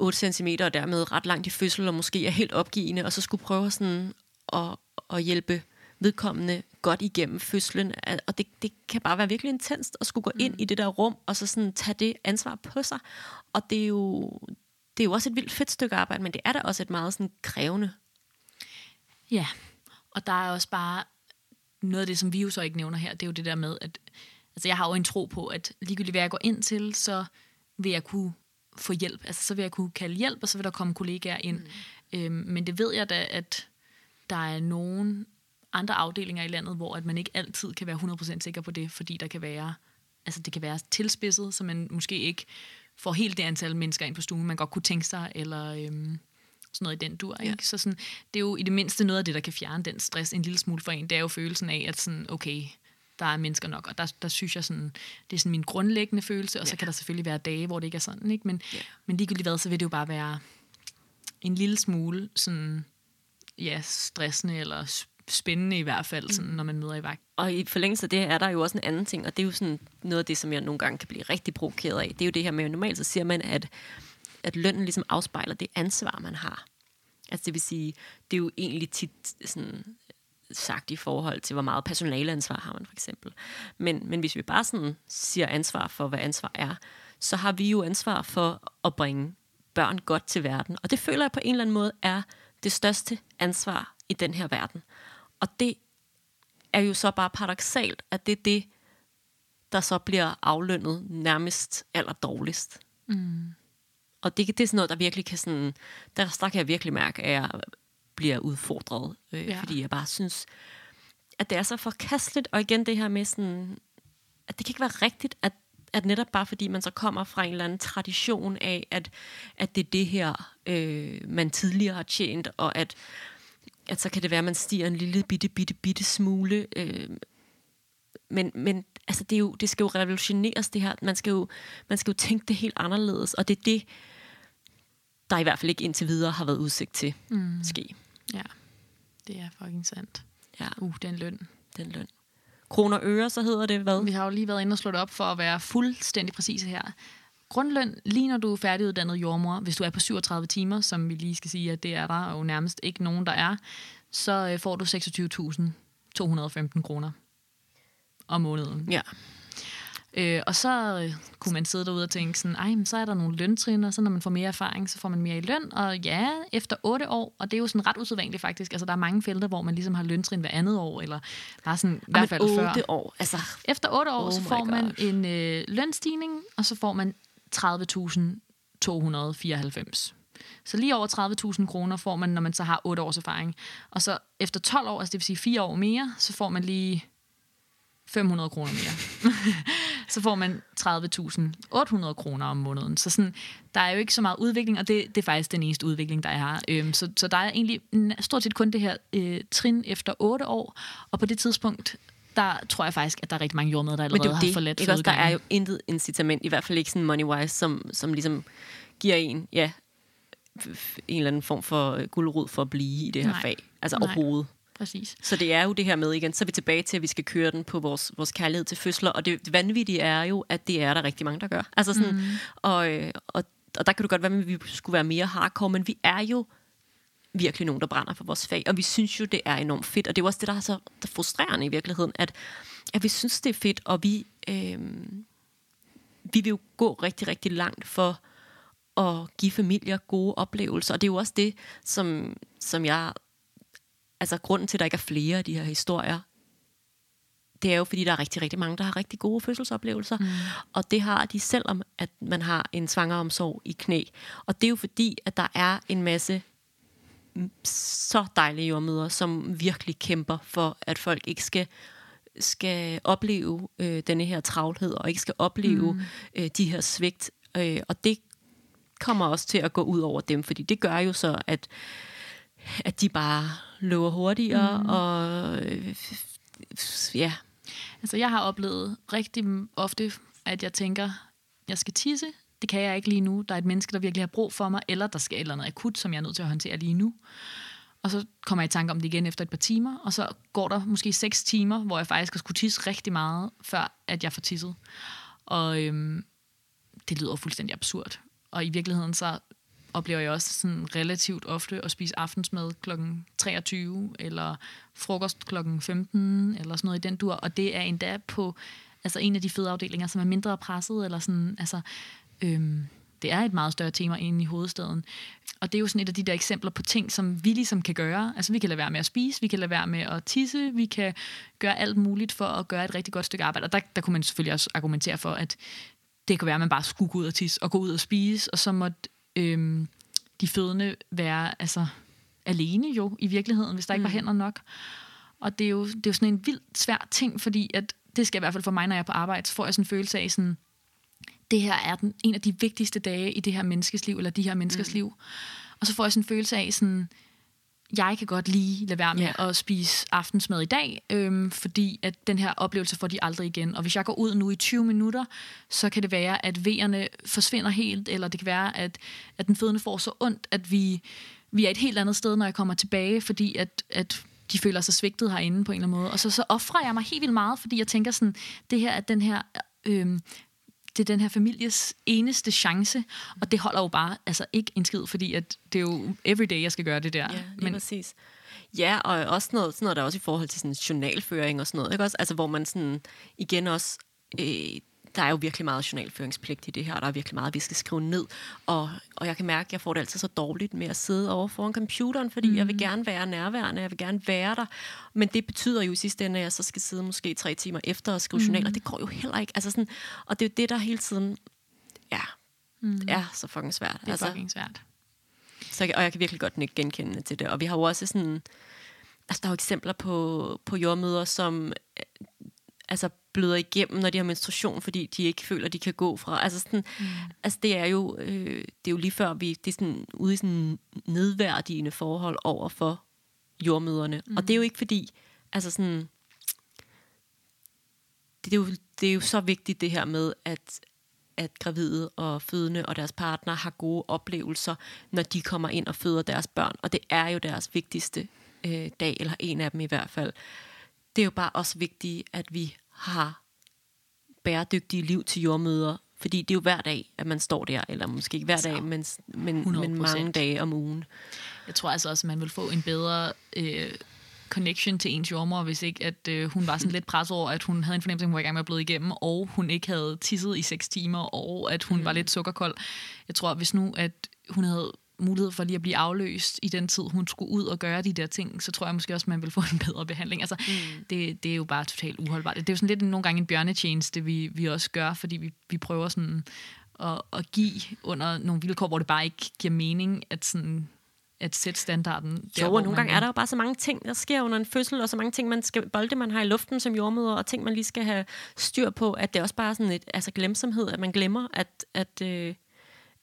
8 cm og dermed ret langt i fødsel og måske er helt opgivende, og så skulle prøve sådan at, at hjælpe vedkommende godt igennem fødslen. Og det, det kan bare være virkelig intenst at skulle gå ind mm. i det der rum, og så sådan tage det ansvar på sig. Og det er jo, det er jo også et vildt fedt stykke arbejde, men det er da også et meget sådan krævende. Ja, og der er også bare noget af det, som vi jo så ikke nævner her, det er jo det der med, at altså jeg har jo en tro på, at ligegyldigt hvad jeg går ind til, så vil jeg kunne få hjælp. Altså, så vil jeg kunne kalde hjælp, og så vil der komme kollegaer ind. Mm. Øhm, men det ved jeg da, at der er nogen andre afdelinger i landet, hvor at man ikke altid kan være 100% sikker på det, fordi der kan være, altså det kan være tilspidset, så man måske ikke får helt det antal mennesker ind på stuen, man godt kunne tænke sig, eller øhm, sådan noget i den dur. Ikke? Ja. Så sådan, det er jo i det mindste noget af det, der kan fjerne den stress en lille smule for en. Det er jo følelsen af, at sådan, okay, der er mennesker nok, og der, der synes jeg sådan, det er sådan min grundlæggende følelse, og så kan der selvfølgelig være dage, hvor det ikke er sådan, ikke? Men, ja. men ligegyldigt hvad, så vil det jo bare være en lille smule sådan, ja, stressende eller spændende i hvert fald, sådan, mm. når man møder i vagt. Og i forlængelse af det er der jo også en anden ting, og det er jo sådan noget af det, som jeg nogle gange kan blive rigtig provokeret af. Det er jo det her med, at normalt så siger man, at, at lønnen ligesom afspejler det ansvar, man har. Altså det vil sige, det er jo egentlig tit sådan, sagt i forhold til, hvor meget personaleansvar har man for eksempel. Men, men hvis vi bare sådan siger ansvar for, hvad ansvar er, så har vi jo ansvar for at bringe børn godt til verden. Og det føler jeg på en eller anden måde er det største ansvar i den her verden. Og det er jo så bare paradoxalt, at det er det, der så bliver aflønnet nærmest allerdårligst. Mm. Og det, det er sådan noget, der virkelig kan sådan, der, der kan jeg virkelig mærke, at jeg bliver udfordret. Øh, Ja. Fordi jeg bare synes, at det er så forkasteligt. Og igen det her med sådan, at det kan ikke være rigtigt, at, at netop bare fordi man så kommer fra en eller anden tradition af, at, at det er det her, øh, man tidligere har tjent, og at, at så kan det være, at man stiger en lille bitte, bitte, bitte smule. Øh, men, men altså, det, er jo, det skal jo revolutioneres, det her. Man skal, jo, man skal jo tænke det helt anderledes, og det er det, der i hvert fald ikke indtil videre har været udsigt til Mm. ske. Ja, det er fucking sandt. Ja, Uh, den løn. den løn. Kroner og øre, så hedder det hvad? Vi har jo lige været inde og slå det op for at være fuldstændig præcise her. Grundløn, lige når du er færdiguddannet jordmor, hvis du er på 37 timer, som vi lige skal sige, at det er der jo nærmest ikke nogen, der er, så øh, får du 26.215 kroner om måneden. Ja. Øh, og så øh, kunne man sidde derude og tænke sådan, ej, men så er der nogle løntrin, og så når man får mere erfaring, så får man mere i løn. Og ja, efter otte år, og det er jo sådan ret usædvanligt faktisk, altså der er mange felter, hvor man ligesom har løntrin hver andet år, eller bare sådan, i hvert fald før. år. Altså, Efter otte år, Oh så får man en øh, lønstigning, og så får man 30.294. Så lige over 30.000 kroner får man, når man så har 8 års erfaring. Og så efter 12 år, altså det vil sige 4 år mere, så får man lige 500 kroner mere. så får man 30.800 kroner om måneden. Så sådan, der er jo ikke så meget udvikling, og det, det er faktisk den eneste udvikling, der er. Øhm, så, så der er egentlig stort set kun det her øh, trin efter 8 år, og på det tidspunkt, der tror jeg faktisk, at der er rigtig mange jordmøder, der men allerede det er jo har det. forladt Ikke også, der er jo intet incitament, i hvert fald ikke sådan money-wise, som, som ligesom giver en, ja, en eller anden form for øh, guldrod for at blive i det her Nej. fag. Altså Nej. overhovedet. Præcis. Så det er jo det her med igen, så er vi tilbage til, at vi skal køre den på vores, vores kærlighed til fødsler, og det, vanvittige er jo, at det er der rigtig mange, der gør. Altså sådan, mm. og, øh, og, og der kan du godt være, at vi skulle være mere hardcore, men vi er jo virkelig nogen, der brænder for vores fag, og vi synes jo, det er enormt fedt, og det er jo også det, der er så der er frustrerende i virkeligheden, at, at vi synes, det er fedt, og vi, øh, vi vil jo gå rigtig, rigtig langt for at give familier gode oplevelser, og det er jo også det, som, som jeg altså grunden til, at der ikke er flere af de her historier, det er jo, fordi der er rigtig, rigtig mange, der har rigtig gode fødselsoplevelser. Mm. Og det har de, selvom at man har en svangeromsorg i knæ. Og det er jo fordi, at der er en masse så dejlige jordmøder, som virkelig kæmper for, at folk ikke skal skal opleve øh, denne her travlhed, og ikke skal opleve mm. øh, de her svigt. Øh, og det kommer også til at gå ud over dem, fordi det gør jo så, at at de bare løber hurtigere, mm. og øh, ja, Altså, jeg har oplevet rigtig ofte, at jeg tænker, jeg skal tisse. Det kan jeg ikke lige nu. Der er et menneske, der virkelig har brug for mig, eller der skal et eller andet akut, som jeg er nødt til at håndtere lige nu. Og så kommer jeg i tanke om det igen efter et par timer, og så går der måske seks timer, hvor jeg faktisk har skulle tisse rigtig meget, før at jeg får tisset. Og øhm, det lyder fuldstændig absurd. Og i virkeligheden så oplever jeg også sådan relativt ofte at spise aftensmad kl. 23, eller frokost kl. 15, eller sådan noget i den dur. Og det er endda på altså en af de fede afdelinger, som er mindre presset, eller sådan, altså, øhm, det er et meget større tema inde i hovedstaden. Og det er jo sådan et af de der eksempler på ting, som vi ligesom kan gøre. Altså vi kan lade være med at spise, vi kan lade være med at tisse, vi kan gøre alt muligt for at gøre et rigtig godt stykke arbejde. Og der, der kunne man selvfølgelig også argumentere for, at det kan være, at man bare skulle gå ud og tisse og gå ud og spise, og så måtte øhm, de fødende være altså, alene jo i virkeligheden, hvis der ikke var hænder nok. Og det er, jo, det er jo sådan en vildt svær ting, fordi at det skal i hvert fald for mig, når jeg er på arbejde, så får jeg sådan en følelse af sådan, det her er den, en af de vigtigste dage i det her menneskes liv, eller de her menneskers mm. liv. Og så får jeg sådan en følelse af sådan, jeg kan godt lige lade være med Ja. at spise aftensmad i dag, øhm, fordi at den her oplevelse får de aldrig igen. Og hvis jeg går ud nu i 20 minutter, så kan det være, at vejerne forsvinder helt, eller det kan være, at, at den fødende får så ondt, at vi, vi er et helt andet sted, når jeg kommer tilbage, fordi at, at de føler sig svigtet herinde på en eller anden måde. Og så, så offrer jeg mig helt vildt meget, fordi jeg tænker sådan, det her er den her... Øhm, det er den her families eneste chance, og det holder jo bare altså ikke en skid, fordi at det er jo everyday, jeg skal gøre det der. Ja, Men, præcis. Ja, og også noget, sådan noget der er også i forhold til sådan journalføring og sådan noget, ikke også? Altså, hvor man sådan, igen også, øh, der er jo virkelig meget journalføringspligt i det her, og der er virkelig meget, vi skal skrive ned. Og, og jeg kan mærke, at jeg får det altid så dårligt med at sidde over foran computeren, fordi mm. jeg vil gerne være nærværende, jeg vil gerne være der. Men det betyder jo i sidste ende, at jeg så skal sidde måske tre timer efter og skrive mm. journaler. Det går jo heller ikke. Altså sådan, og det er jo det, der hele tiden ja, mm. er så fucking svært. Det er altså, fucking svært. Så, og jeg kan virkelig godt ikke genkende til det. Og vi har jo også sådan... Altså, der er jo eksempler på, på jordmøder, som altså, bløder igennem, når de har menstruation, fordi de ikke føler, de kan gå fra. Altså, sådan, mm. altså det, er jo, øh, det er jo lige før, vi det er sådan, ude i sådan nedværdigende forhold over for jordmøderne. Mm. Og det er jo ikke fordi, altså sådan, det er, jo, det er jo så vigtigt det her med, at, at gravide og fødende og deres partner har gode oplevelser, når de kommer ind og føder deres børn. Og det er jo deres vigtigste øh, dag, eller en af dem i hvert fald. Det er jo bare også vigtigt, at vi har bæredygtige liv til jordmøder, fordi det er jo hver dag, at man står der, eller måske ikke hver dag, men, men, men mange dage om ugen. Jeg tror altså også, at man vil få en bedre øh, connection til ens jordmor, hvis ikke at øh, hun var sådan lidt presset over, at hun havde en fornemmelse, at hun var i gang med at blive igennem, og hun ikke havde tisset i seks timer, og at hun mm. var lidt sukkerkold. Jeg tror, hvis nu, at hun havde mulighed for lige at blive afløst i den tid, hun skulle ud og gøre de der ting, så tror jeg måske også, man vil få en bedre behandling. Altså, mm. det, det er jo bare totalt uholdbart. Det er jo sådan lidt nogle gange en bjørnetjeneste, vi, vi også gør, fordi vi, vi prøver sådan at, at give under nogle vilkår, hvor det bare ikke giver mening, at sådan at sætte standarden. Der, jo, og nogle gange er der jo bare så mange ting, der sker under en fødsel, og så mange ting, man skal, bolde man har i luften som jordmøder, og ting, man lige skal have styr på, at det er også bare sådan et, altså glemsomhed, at man glemmer, at, at, øh,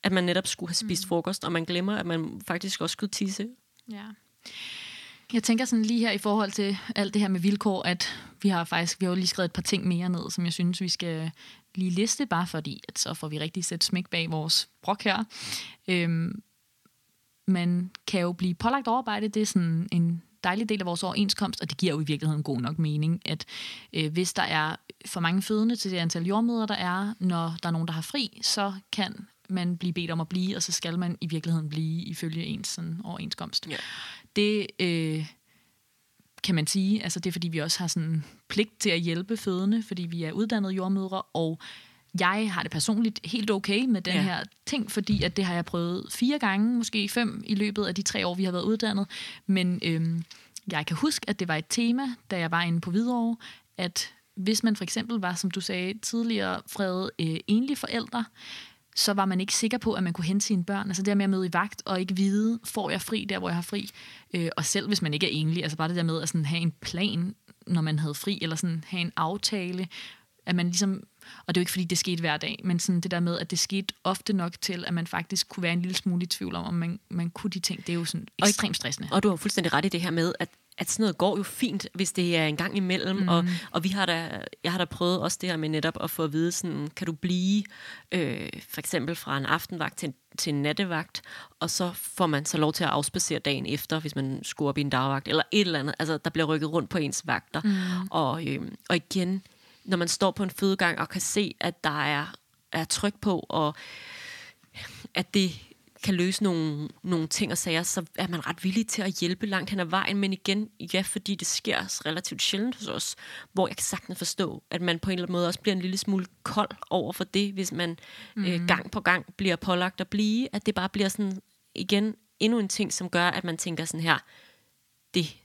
at man netop skulle have spist mm. frokost, og man glemmer, at man faktisk også skulle tisse. Ja. Jeg tænker sådan lige her i forhold til alt det her med vilkår, at vi har faktisk vi har jo lige skrevet et par ting mere ned, som jeg synes, vi skal lige liste, bare fordi, at så får vi rigtig sæt smæk bag vores brok her. Øhm, man kan jo blive pålagt overarbejde. Det er sådan en dejlig del af vores overenskomst, og det giver jo i virkeligheden god nok mening, at øh, hvis der er for mange fødende til det antal jordmøder, der er, når der er nogen, der har fri, så kan man blive bedt om at blive, og så skal man i virkeligheden blive ifølge ens sådan, overenskomst. Ja. Det øh, kan man sige, altså det er fordi, vi også har sådan pligt til at hjælpe fødende, fordi vi er uddannede jordmødre, og jeg har det personligt helt okay med den ja. her ting, fordi at det har jeg prøvet fire gange, måske fem i løbet af de tre år, vi har været uddannet. Men øhm, jeg kan huske, at det var et tema, da jeg var inde på Hvidovre, at hvis man for eksempel var, som du sagde tidligere, fredet øh, enlig forældre, så var man ikke sikker på, at man kunne hente sine børn. Altså det der med at møde i vagt og ikke vide, får jeg fri der, hvor jeg har fri. Øh, og selv hvis man ikke er enlig, altså bare det der med at sådan have en plan, når man havde fri, eller sådan have en aftale, at man ligesom og det er jo ikke, fordi det skete hver dag, men sådan det der med, at det skete ofte nok til, at man faktisk kunne være en lille smule i tvivl om, om man, man kunne de ting. Det er jo sådan ekstremt stressende. Og du har fuldstændig ret i det her med, at at sådan noget går jo fint, hvis det er en gang imellem, mm. og, og vi har da, jeg har da prøvet også det her med netop at få at vide, sådan, kan du blive øh, for eksempel fra en aftenvagt til, til en nattevagt, og så får man så lov til at afspacere dagen efter, hvis man skulle op i en dagvagt, eller et eller andet, altså der bliver rykket rundt på ens vagter. Mm. Og, øh, og igen, når man står på en fødegang og kan se, at der er, er tryk på, og at det kan løse nogle, nogle ting og sager, så er man ret villig til at hjælpe langt hen ad vejen. Men igen, ja, fordi det sker relativt sjældent hos os, hvor jeg kan sagtens forstå, at man på en eller anden måde også bliver en lille smule kold over for det, hvis man mm. øh, mhm. gang på gang bliver pålagt at blive, at det bare bliver sådan, igen, endnu en ting, som gør, at man tænker sådan her, det,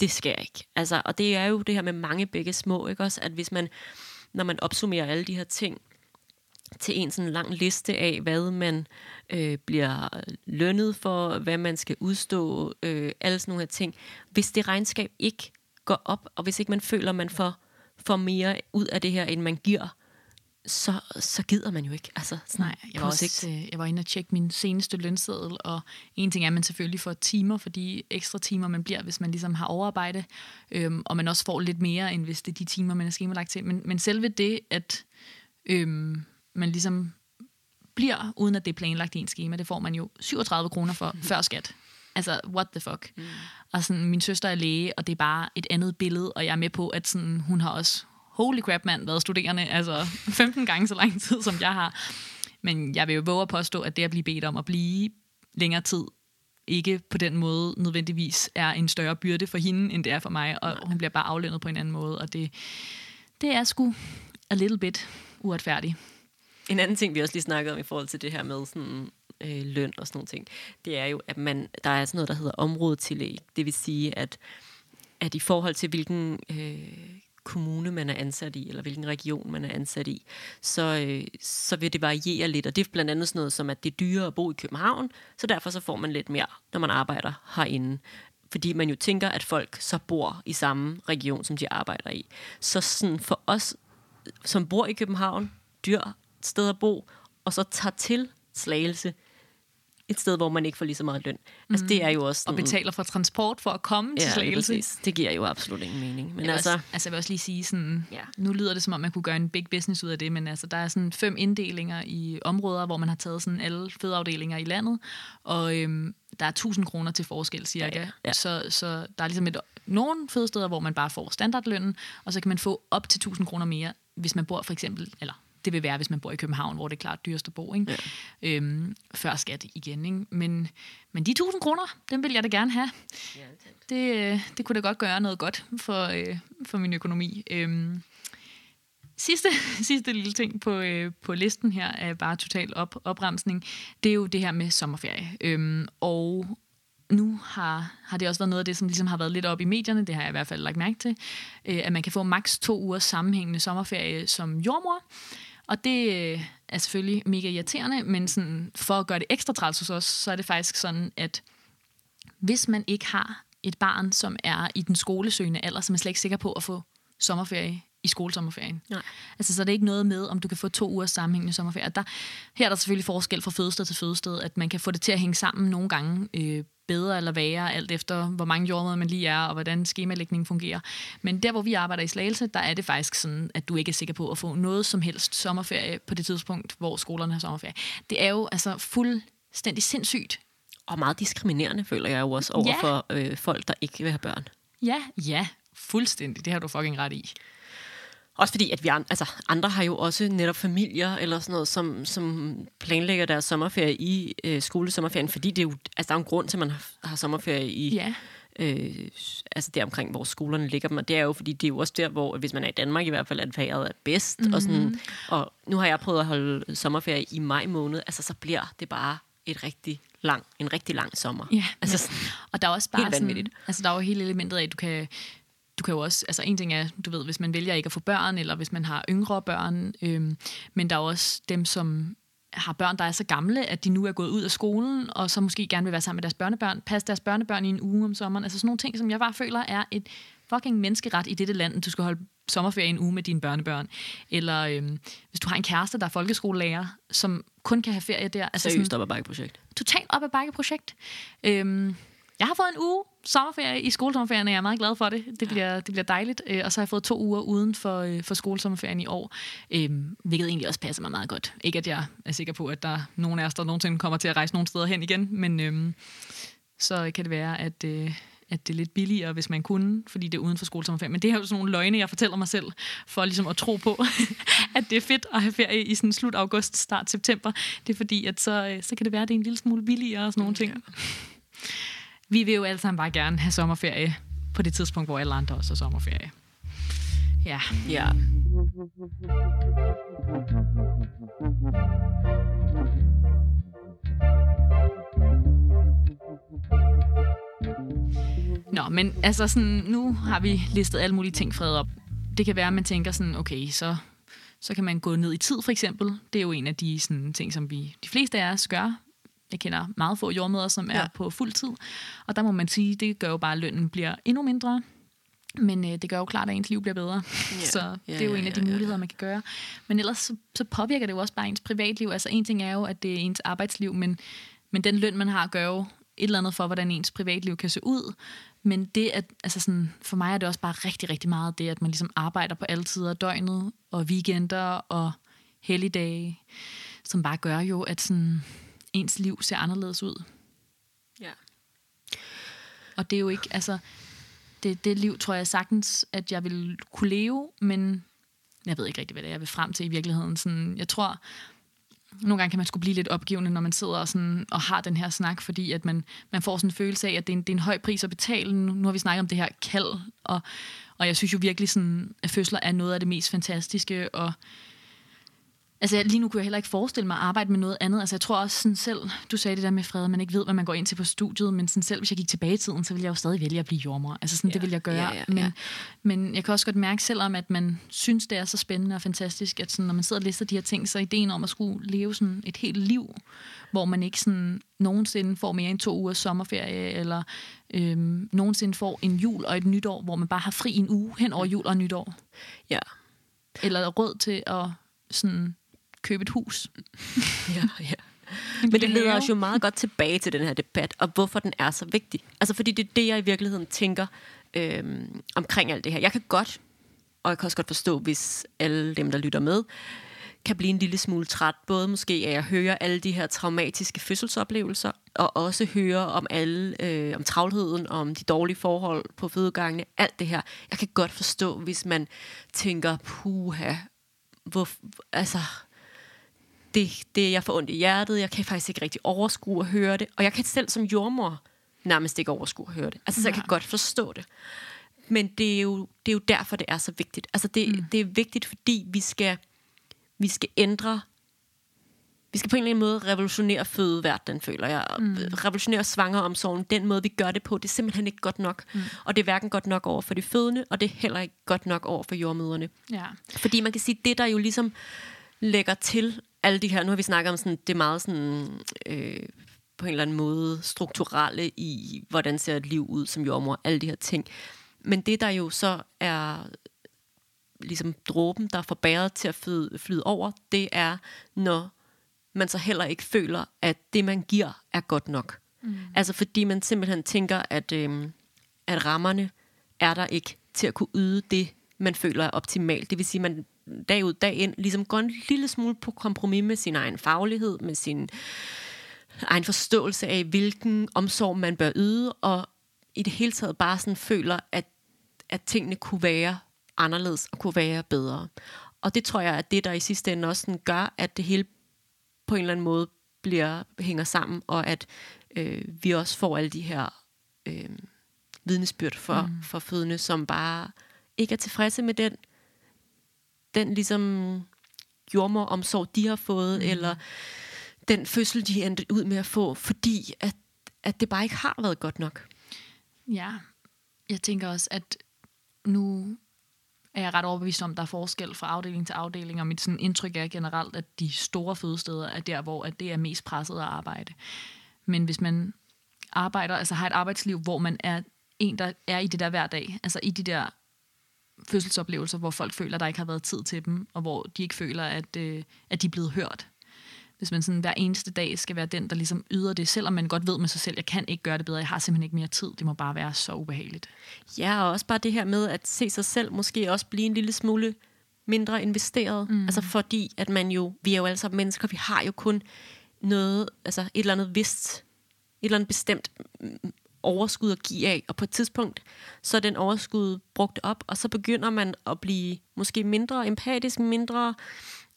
det sker ikke. Altså, og det er jo det her med mange begge små, ikke også? At hvis man, når man opsummerer alle de her ting til en sådan lang liste af, hvad man øh, bliver lønnet for, hvad man skal udstå, øh, alle sådan nogle her ting. Hvis det regnskab ikke går op, og hvis ikke man føler, man får, får mere ud af det her, end man giver, så, så gider man jo ikke. Altså, Nej, jeg var, også, øh, jeg var inde og tjekke min seneste lønseddel, og en ting er, at man selvfølgelig får timer for de ekstra timer, man bliver, hvis man ligesom har overarbejde, øhm, og man også får lidt mere, end hvis det er de timer, man er skemalagt til. Men, men selve det, at øhm, man ligesom bliver, uden at det er planlagt i en schema, det får man jo 37 kroner for mm. før skat. Altså, what the fuck? Mm. Og sådan, min søster er læge, og det er bare et andet billede, og jeg er med på, at sådan, hun har også holy crap mand, været studerende, altså 15 gange så lang tid, som jeg har. Men jeg vil jo våge at påstå, at det at blive bedt om at blive længere tid, ikke på den måde nødvendigvis er en større byrde for hende, end det er for mig, og hun bliver bare aflønnet på en anden måde, og det, det er sgu a little bit uretfærdig. En anden ting, vi også lige snakkede om i forhold til det her med sådan, øh, løn og sådan nogle ting, det er jo, at man, der er sådan noget, der hedder områdetillæg. Det vil sige, at, at i forhold til hvilken øh, kommune man er ansat i, eller hvilken region man er ansat i, så, øh, så vil det variere lidt. Og det er blandt andet sådan noget som, at det er dyrere at bo i København, så derfor så får man lidt mere, når man arbejder herinde fordi man jo tænker, at folk så bor i samme region, som de arbejder i. Så sådan for os, som bor i København, dyr sted at bo, og så tager til Slagelse, et sted, hvor man ikke får lige så meget løn. Mm. Altså, det er jo også... Sådan, og betaler for transport for at komme ja, til Slagelse. Præcis. Det giver jo absolut ingen mening. Men jeg altså, også, altså, jeg vil også lige sige sådan, ja. nu lyder det som om, man kunne gøre en big business ud af det, men altså, der er sådan fem inddelinger i områder, hvor man har taget sådan alle fødeafdelinger i landet, og øhm, der er 1000 kroner til forskel cirka. Ja, ja. Så, så der er ligesom et, nogle fødesteder, hvor man bare får standardlønnen, og så kan man få op til 1000 kroner mere, hvis man bor for eksempel, eller det vil være, hvis man bor i København, hvor det er klart dyrest at bo, ikke? Ja. Øhm, før skat igen. Ikke? Men, men de 1000 kroner, dem vil jeg da gerne have. Ja, det, øh, det kunne da godt gøre noget godt for, øh, for min økonomi. Øhm, sidste, sidste lille ting på, øh, på listen her er bare total op, opremsning. Det er jo det her med sommerferie. Øhm, og nu har, har det også været noget af det, som ligesom har været lidt op i medierne, det har jeg i hvert fald lagt mærke til, øh, at man kan få maks to uger sammenhængende sommerferie som jordmor. Og det øh, er selvfølgelig mega irriterende, men sådan, for at gøre det ekstra træls hos os, så er det faktisk sådan, at hvis man ikke har et barn, som er i den skolesøgende alder, så er man slet ikke sikker på at få sommerferie i skolesommerferien. Nej. Altså, så er det ikke noget med, om du kan få to uger sammenhængende sommerferie. Der, her er der selvfølgelig forskel fra fødested til fødested, at man kan få det til at hænge sammen nogle gange øh, bedre eller værre, alt efter hvor mange jordmøder man lige er, og hvordan skemalægningen fungerer. Men der, hvor vi arbejder i Slagelse, der er det faktisk sådan, at du ikke er sikker på at få noget som helst sommerferie på det tidspunkt, hvor skolerne har sommerferie. Det er jo altså fuldstændig sindssygt. Og meget diskriminerende, føler jeg jo også, over ja. for øh, folk, der ikke vil have børn. Ja, ja, fuldstændig. Det har du fucking ret i. Også fordi, at vi andre, altså, andre har jo også netop familier eller sådan noget, som, som planlægger deres sommerferie i øh, skolesommerferien, fordi det er jo, altså, der er en grund til, at man har, har sommerferie i... Ja. Øh, altså der omkring, hvor skolerne ligger dem, og det er jo, fordi det er jo også der, hvor, hvis man er i Danmark i hvert fald, at vejret er bedst, mm-hmm. og, sådan, mhm. og nu har jeg prøvet at holde sommerferie i maj måned, altså så bliver det bare et rigtig lang, en rigtig lang sommer. Ja, altså, sådan, og der er også bare sådan, altså der er jo hele elementet af, at du kan du kan jo også, altså en ting er, du ved, hvis man vælger ikke at få børn, eller hvis man har yngre børn, øhm, men der er også dem, som har børn, der er så gamle, at de nu er gået ud af skolen, og så måske gerne vil være sammen med deres børnebørn, passe deres børnebørn i en uge om sommeren. Altså sådan nogle ting, som jeg bare føler er et fucking menneskeret i dette land, du skal holde sommerferie en uge med dine børnebørn. Eller øhm, hvis du har en kæreste, der er folkeskolelærer, som kun kan have ferie der. Altså Seriøst op ad bakke projekt. Totalt op ad bakke projekt. Øhm, jeg har fået en uge sommerferie i skolesommerferien, og jeg er meget glad for det. Det bliver, det bliver dejligt. Øh, og så har jeg fået to uger uden for, øh, for skolesommerferien i år, øhm, hvilket egentlig også passer mig meget godt. Ikke at jeg er sikker på, at der er nogen af os, der nogensinde kommer til at rejse nogle steder hen igen, men øhm, så kan det være, at, øh, at det er lidt billigere, hvis man kunne, fordi det er uden for skolesommerferien. Men det er jo sådan nogle løgne, jeg fortæller mig selv, for ligesom at tro på, at det er fedt at have ferie i sådan slut august, start september. Det er fordi, at så, så kan det være, at det er en lille smule billigere og sådan nogle ting. Ja. Vi vil jo alle sammen bare gerne have sommerferie på det tidspunkt, hvor alle andre også har sommerferie. Ja. Ja. Nå, men altså sådan, nu har vi listet alle mulige ting fredet op. Det kan være, at man tænker sådan, okay, så, så kan man gå ned i tid for eksempel. Det er jo en af de sådan, ting, som vi de fleste af os gør jeg kender meget få jordmøder, som er ja. på fuld tid. Og der må man sige, det gør jo bare, at lønnen bliver endnu mindre. Men øh, det gør jo klart, at ens liv bliver bedre. Ja. Så det er jo ja, en af de ja, muligheder, ja. man kan gøre. Men ellers så, så påvirker det jo også bare ens privatliv. Altså en ting er jo, at det er ens arbejdsliv, men, men den løn, man har, gør jo et eller andet for, hvordan ens privatliv kan se ud. Men det at, altså sådan, for mig er det også bare rigtig, rigtig meget det, at man ligesom arbejder på alle tider af døgnet, og weekender og helligdage, som bare gør jo, at sådan, ens liv ser anderledes ud. Ja. Og det er jo ikke, altså, det, det liv tror jeg sagtens, at jeg vil kunne leve, men jeg ved ikke rigtig, hvad det er, jeg vil frem til i virkeligheden. Sådan, jeg tror, nogle gange kan man skulle blive lidt opgivende, når man sidder og, sådan, og har den her snak, fordi at man, man får sådan en følelse af, at det er en, det er en høj pris at betale. Nu har vi snakket om det her kald, og, og jeg synes jo virkelig, sådan, at fødsler er noget af det mest fantastiske, og Altså lige nu kunne jeg heller ikke forestille mig at arbejde med noget andet. Altså jeg tror også sådan selv, du sagde det der med fred, at man ikke ved, hvad man går ind til på studiet, men sådan selv hvis jeg gik tilbage i tiden, så ville jeg jo stadig vælge at blive jordmor. Altså sådan, ja, det vil jeg gøre. ja, ja, ja. Men, men jeg kan også godt mærke, selvom at man synes, det er så spændende og fantastisk, at sådan, når man sidder og lister de her ting, så ideen om at skulle leve sådan et helt liv, hvor man ikke sådan nogensinde får mere end to ugers sommerferie, eller øhm, nogensinde får en jul og et nytår, hvor man bare har fri en uge hen over jul og nytår. Ja. Eller råd til at sådan købe et hus. ja, ja. Men det leder os jo meget godt tilbage til den her debat, og hvorfor den er så vigtig. Altså fordi det er det, jeg i virkeligheden tænker øhm, omkring alt det her. Jeg kan godt, og jeg kan også godt forstå, hvis alle dem, der lytter med, kan blive en lille smule træt, både måske af at høre alle de her traumatiske fødselsoplevelser, og også høre om alle, øh, om travlheden, om de dårlige forhold på fødegangene, alt det her. Jeg kan godt forstå, hvis man tænker, puha, hvor, altså, det, det jeg får ondt i hjertet, jeg kan faktisk ikke rigtig overskue at høre det, og jeg kan selv som jordmor nærmest ikke overskue at høre det. Altså, så jeg kan godt forstå det. Men det er jo, det er jo derfor, det er så vigtigt. Altså, det, mm. det er vigtigt, fordi vi skal, vi skal ændre vi skal på en eller anden måde revolutionere fødeverdenen, føler jeg. Mm. Revolutionere svangeromsorgen. Den måde, vi gør det på, det er simpelthen ikke godt nok. Mm. Og det er hverken godt nok over for de fødende, og det er heller ikke godt nok over for jordmøderne. Ja. Fordi man kan sige, det der jo ligesom lægger til alle de her, nu har vi snakket om sådan, det er meget sådan, øh, på en eller anden måde strukturelle i, hvordan ser et liv ud som jordmor, alle de her ting. Men det der jo så er ligesom dråben, der får bæret til at flyde, flyde over, det er, når man så heller ikke føler, at det, man giver, er godt nok. Mm. Altså fordi man simpelthen tænker, at, øh, at rammerne er der ikke til at kunne yde det, man føler er optimalt. Det vil sige, at man dag ud, dag ind, ligesom går en lille smule på kompromis med sin egen faglighed, med sin egen forståelse af, hvilken omsorg man bør yde, og i det hele taget bare sådan føler, at, at tingene kunne være anderledes og kunne være bedre. Og det tror jeg er det, der i sidste ende også sådan gør, at det hele på en eller anden måde bliver, hænger sammen, og at øh, vi også får alle de her øh, vidnesbyrd for, mm. for fødende, som bare ikke er tilfredse med den, den ligesom jordmoromsorg, de har fået, mm. eller den fødsel, de endte ud med at få, fordi at, at det bare ikke har været godt nok. Ja, jeg tænker også, at nu er jeg ret overbevist om, at der er forskel fra afdeling til afdeling, og mit sådan indtryk er generelt, at de store fødesteder er der, hvor at det er mest presset at arbejde. Men hvis man arbejder, altså har et arbejdsliv, hvor man er en, der er i det der hver dag, altså i de der fødselsoplevelser, hvor folk føler, at der ikke har været tid til dem, og hvor de ikke føler, at, øh, at de er blevet hørt. Hvis man sådan hver eneste dag skal være den, der ligesom yder det, selvom man godt ved med sig selv, jeg kan ikke gøre det bedre, jeg har simpelthen ikke mere tid, det må bare være så ubehageligt. Ja, og også bare det her med at se sig selv måske også blive en lille smule mindre investeret. Mm. Altså fordi, at man jo, vi er jo alle sammen mennesker, vi har jo kun noget, altså et eller andet vist, et eller andet bestemt overskud at give af, og på et tidspunkt, så er den overskud brugt op, og så begynder man at blive måske mindre empatisk, mindre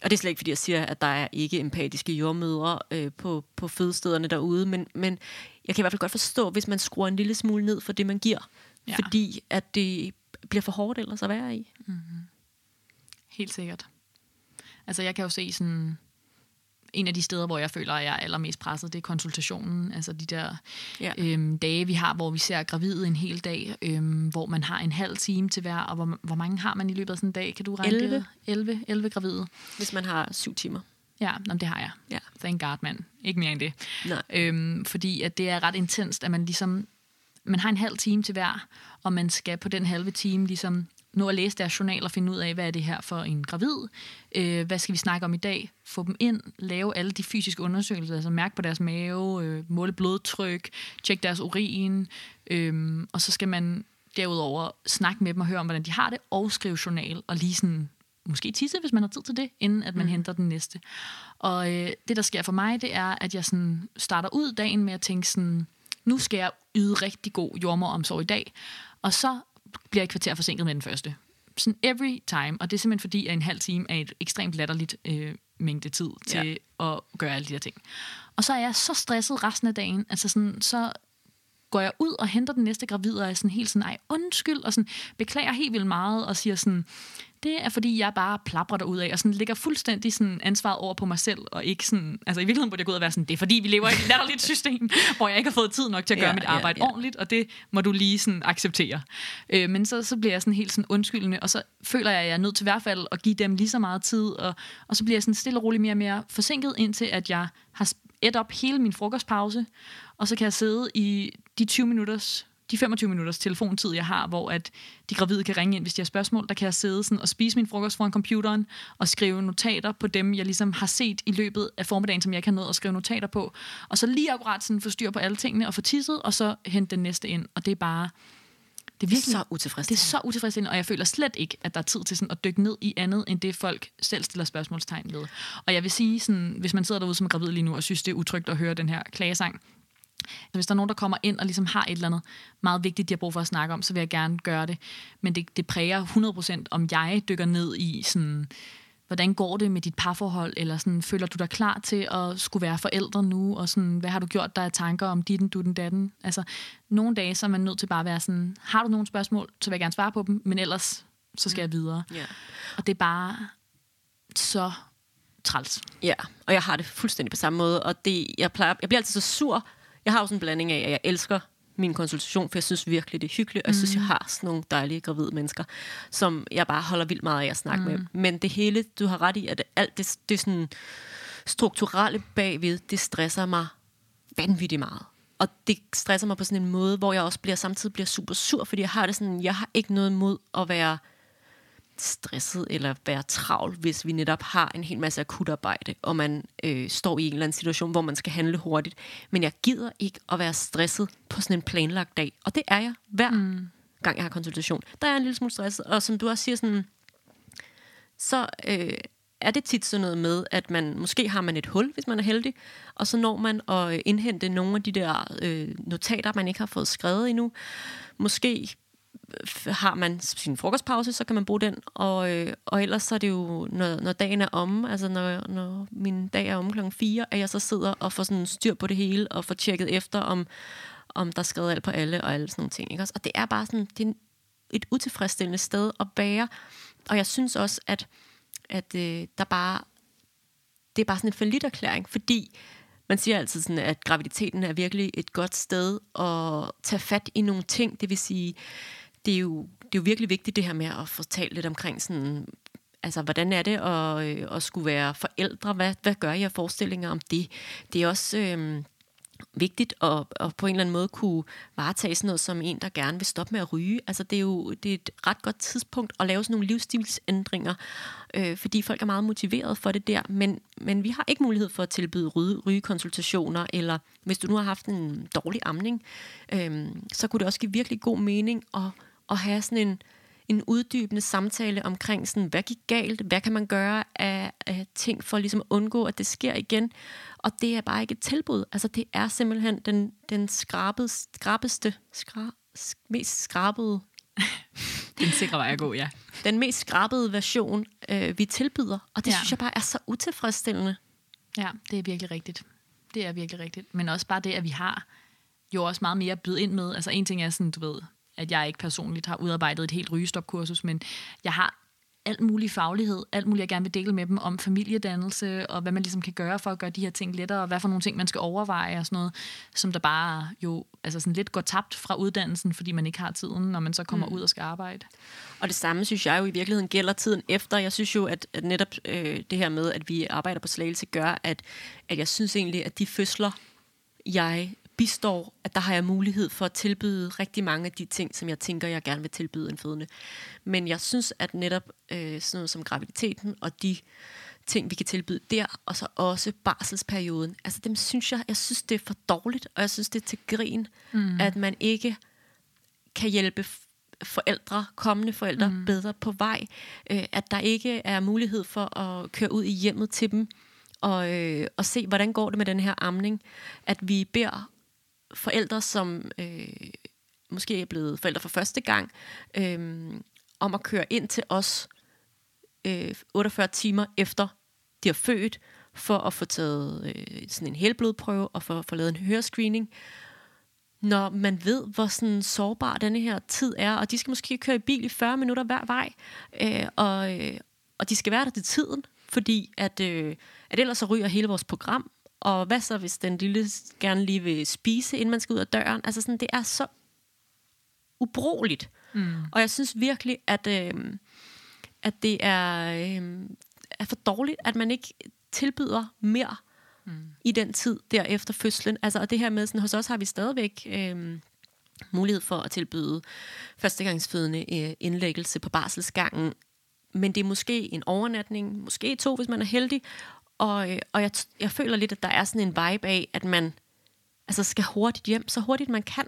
og det er slet ikke, fordi jeg siger, at der er ikke empatiske jordmødre øh, på, på fødestederne derude, men, men jeg kan i hvert fald godt forstå, hvis man skruer en lille smule ned for det, man giver. Ja. Fordi at det bliver for hårdt ellers at være i. Mm-hmm. Helt sikkert. Altså jeg kan jo se sådan en af de steder, hvor jeg føler, at jeg er allermest presset, det er konsultationen. Altså de der ja. øhm, dage, vi har, hvor vi ser gravide en hel dag, øhm, hvor man har en halv time til hver, og hvor, hvor mange har man i løbet af sådan en dag? Kan du regne 11. det? 11. 11 gravide. Hvis man har syv timer. Ja, nå, det har jeg. Ja. Thank God, mand. Ikke mere end det. Nej. Øhm, fordi at det er ret intenst, at man ligesom man har en halv time til hver, og man skal på den halve time ligesom nå at læse deres journal og finde ud af, hvad er det her for en gravid, øh, hvad skal vi snakke om i dag, få dem ind, lave alle de fysiske undersøgelser, altså mærke på deres mave, øh, måle blodtryk, tjekke deres urin, øh, og så skal man derudover snakke med dem og høre om, hvordan de har det, og skrive journal, og lige sådan måske tisse, hvis man har tid til det, inden at man mm. henter den næste. Og øh, det, der sker for mig, det er, at jeg sådan starter ud dagen med at tænke sådan, nu skal jeg yde rigtig god jordmoromsorg i dag, og så bliver et kvarter forsinket med den første. Sådan every time. Og det er simpelthen fordi, at en halv time er et ekstremt latterligt øh, mængde tid til ja. at gøre alle de her ting. Og så er jeg så stresset resten af dagen. Altså sådan, så går jeg ud og henter den næste gravid, og er sådan helt sådan, ej, undskyld, og sådan, beklager helt vildt meget, og siger sådan, det er fordi, jeg bare plapper derud af, og sådan ligger fuldstændig sådan ansvaret over på mig selv, og ikke sådan, altså i virkeligheden burde jeg gå ud og være sådan, det er fordi, vi lever i et latterligt system, hvor jeg ikke har fået tid nok til at gøre ja, mit arbejde ja, ja. ordentligt, og det må du lige sådan acceptere. Øh, men så, så bliver jeg sådan helt sådan undskyldende, og så føler jeg, at jeg er nødt til i hvert fald at give dem lige så meget tid, og, og så bliver jeg sådan stille og roligt mere og mere forsinket, indtil at jeg har et op hele min frokostpause, og så kan jeg sidde i de 20 minutters de 25 minutters telefontid, jeg har, hvor at de gravide kan ringe ind, hvis de har spørgsmål, der kan jeg sidde sådan og spise min frokost foran computeren og skrive notater på dem, jeg ligesom har set i løbet af formiddagen, som jeg kan nå at skrive notater på. Og så lige akkurat sådan få styr på alle tingene og få tisset, og så hente den næste ind. Og det er bare... Det er, virkelig, så utilfredsstillende. Det er så utilfredsstillende, og jeg føler slet ikke, at der er tid til sådan at dykke ned i andet, end det folk selv stiller spørgsmålstegn ved. Og jeg vil sige, sådan, hvis man sidder derude som gravid lige nu og synes, det er utrygt at høre den her klagesang, hvis der er nogen, der kommer ind og ligesom har et eller andet meget vigtigt, de har brug for at snakke om, så vil jeg gerne gøre det. Men det, det præger 100% om jeg dykker ned i sådan, hvordan går det med dit parforhold, eller sådan, føler du dig klar til at skulle være forældre nu, og sådan, hvad har du gjort der af tanker om dit, du, den, datten? Altså, nogle dage, så er man nødt til bare at være sådan, har du nogle spørgsmål, så vil jeg gerne svare på dem, men ellers, så skal jeg videre. Yeah. Og det er bare så træls. Ja, og jeg har det fuldstændig på samme måde, og det, jeg, plejer, jeg bliver altid så sur, jeg har jo sådan en blanding af, at jeg elsker min konsultation, for jeg synes virkelig, det er hyggeligt, og jeg synes, jeg mm. har sådan nogle dejlige gravide mennesker, som jeg bare holder vildt meget af at snakke mm. med. Men det hele, du har ret i, at alt det, det sådan strukturelle bagved, det stresser mig vanvittigt meget. Og det stresser mig på sådan en måde, hvor jeg også bliver samtidig bliver super sur, fordi jeg har det sådan, jeg har ikke noget mod at være stresset eller være travl, hvis vi netop har en hel masse akutarbejde, og man øh, står i en eller anden situation, hvor man skal handle hurtigt. Men jeg gider ikke at være stresset på sådan en planlagt dag. Og det er jeg hver mm. gang, jeg har konsultation. Der er jeg en lille smule stresset, og som du også siger, sådan, så øh, er det tit sådan noget med, at man måske har man et hul, hvis man er heldig, og så når man at indhente nogle af de der øh, notater, man ikke har fået skrevet endnu. Måske har man sin frokostpause, så kan man bruge den, og, øh, og ellers så er det jo, når, når dagen er om, altså når, når min dag er om klokken 4, at jeg så sidder og får sådan styr på det hele, og får tjekket efter, om, om der er skrevet alt på alle, og alle sådan nogle ting. Ikke? Og det er bare sådan, det er et utilfredsstillende sted at bære, og jeg synes også, at, at øh, der bare, det er bare sådan en forlitterklæring, fordi man siger altid sådan, at graviditeten er virkelig et godt sted at tage fat i nogle ting, det vil sige, det er jo, det er jo virkelig vigtigt det her med at få talt lidt omkring sådan, altså hvordan er det at, øh, at skulle være forældre? Hvad, hvad gør jeg forestillinger om det? Det er også... Øh, vigtigt at, at på en eller anden måde kunne varetage sådan noget som en, der gerne vil stoppe med at ryge. Altså det er jo det er et ret godt tidspunkt at lave sådan nogle livsstilsændringer, øh, fordi folk er meget motiveret for det der, men, men vi har ikke mulighed for at tilbyde ryge, rygekonsultationer, eller hvis du nu har haft en dårlig amning, øh, så kunne det også give virkelig god mening at at have sådan en, en uddybende samtale omkring, sådan, hvad gik galt, hvad kan man gøre af, af ting for ligesom at undgå, at det sker igen. Og det er bare ikke et tilbud. Altså det er simpelthen den, den skrabede, skrabeste, skra, mest skrabede den sikre vej at gå, ja. Den mest skrabede version, øh, vi tilbyder. Og det ja. synes jeg bare er så utilfredsstillende. Ja, det er virkelig rigtigt. Det er virkelig rigtigt. Men også bare det, at vi har jo også meget mere at byde ind med. Altså en ting er sådan, du ved, at jeg ikke personligt har udarbejdet et helt rygestopkursus, men jeg har alt mulig faglighed, alt muligt, jeg gerne vil dele med dem om familiedannelse, og hvad man ligesom kan gøre for at gøre de her ting lettere, og hvad for nogle ting, man skal overveje og sådan noget, som der bare jo altså sådan lidt går tabt fra uddannelsen, fordi man ikke har tiden, når man så kommer mm. ud og skal arbejde. Og det samme synes jeg jo i virkeligheden gælder tiden efter. Jeg synes jo, at, at netop øh, det her med, at vi arbejder på slagelse, gør, at, at jeg synes egentlig, at de fødsler, jeg bistår, at der har jeg mulighed for at tilbyde rigtig mange af de ting, som jeg tænker, jeg gerne vil tilbyde en fødende. Men jeg synes, at netop øh, sådan noget som graviditeten og de ting, vi kan tilbyde der, og så også barselsperioden, altså dem synes jeg, jeg synes, det er for dårligt, og jeg synes, det er til grin, mm. at man ikke kan hjælpe forældre, kommende forældre, mm. bedre på vej. Øh, at der ikke er mulighed for at køre ud i hjemmet til dem, og, øh, og se, hvordan går det med den her amning. At vi beder forældre, som øh, måske er blevet forældre for første gang, øh, om at køre ind til os øh, 48 timer efter de har født, for at få taget øh, sådan en helblodprøve og for at få lavet en hørescreening. når man ved, hvor sådan sårbar denne her tid er, og de skal måske køre i bil i 40 minutter hver vej, øh, og, øh, og de skal være der til tiden, fordi at, øh, at ellers så ryger hele vores program, og hvad så, hvis den lille gerne lige vil spise, inden man skal ud af døren? Altså sådan, det er så ubrugeligt. Mm. Og jeg synes virkelig, at, øh, at det er, øh, er for dårligt, at man ikke tilbyder mere mm. i den tid der efter fødslen. Altså, og det her med, sådan, hos os har vi stadigvæk øh, mulighed for at tilbyde førstegangsfødende øh, indlæggelse på barselsgangen, men det er måske en overnatning, måske to, hvis man er heldig, og, øh, og jeg, jeg føler lidt, at der er sådan en vibe af, at man altså skal hurtigt hjem, så hurtigt man kan,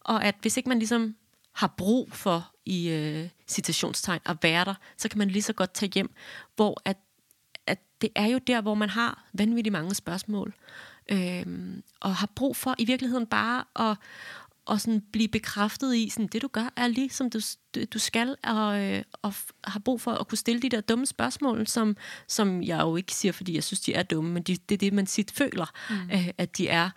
og at hvis ikke man ligesom har brug for i øh, citationstegn at være der, så kan man lige så godt tage hjem, hvor at at det er jo der, hvor man har vanvittigt mange spørgsmål, øh, og har brug for i virkeligheden bare at, og sådan blive bekræftet i, sådan, det du gør er lige som du, du skal, og, øh, og har brug for at kunne stille de der dumme spørgsmål, som, som jeg jo ikke siger, fordi jeg synes, de er dumme, men de, det er det, man sit føler, mm. øh, at de er.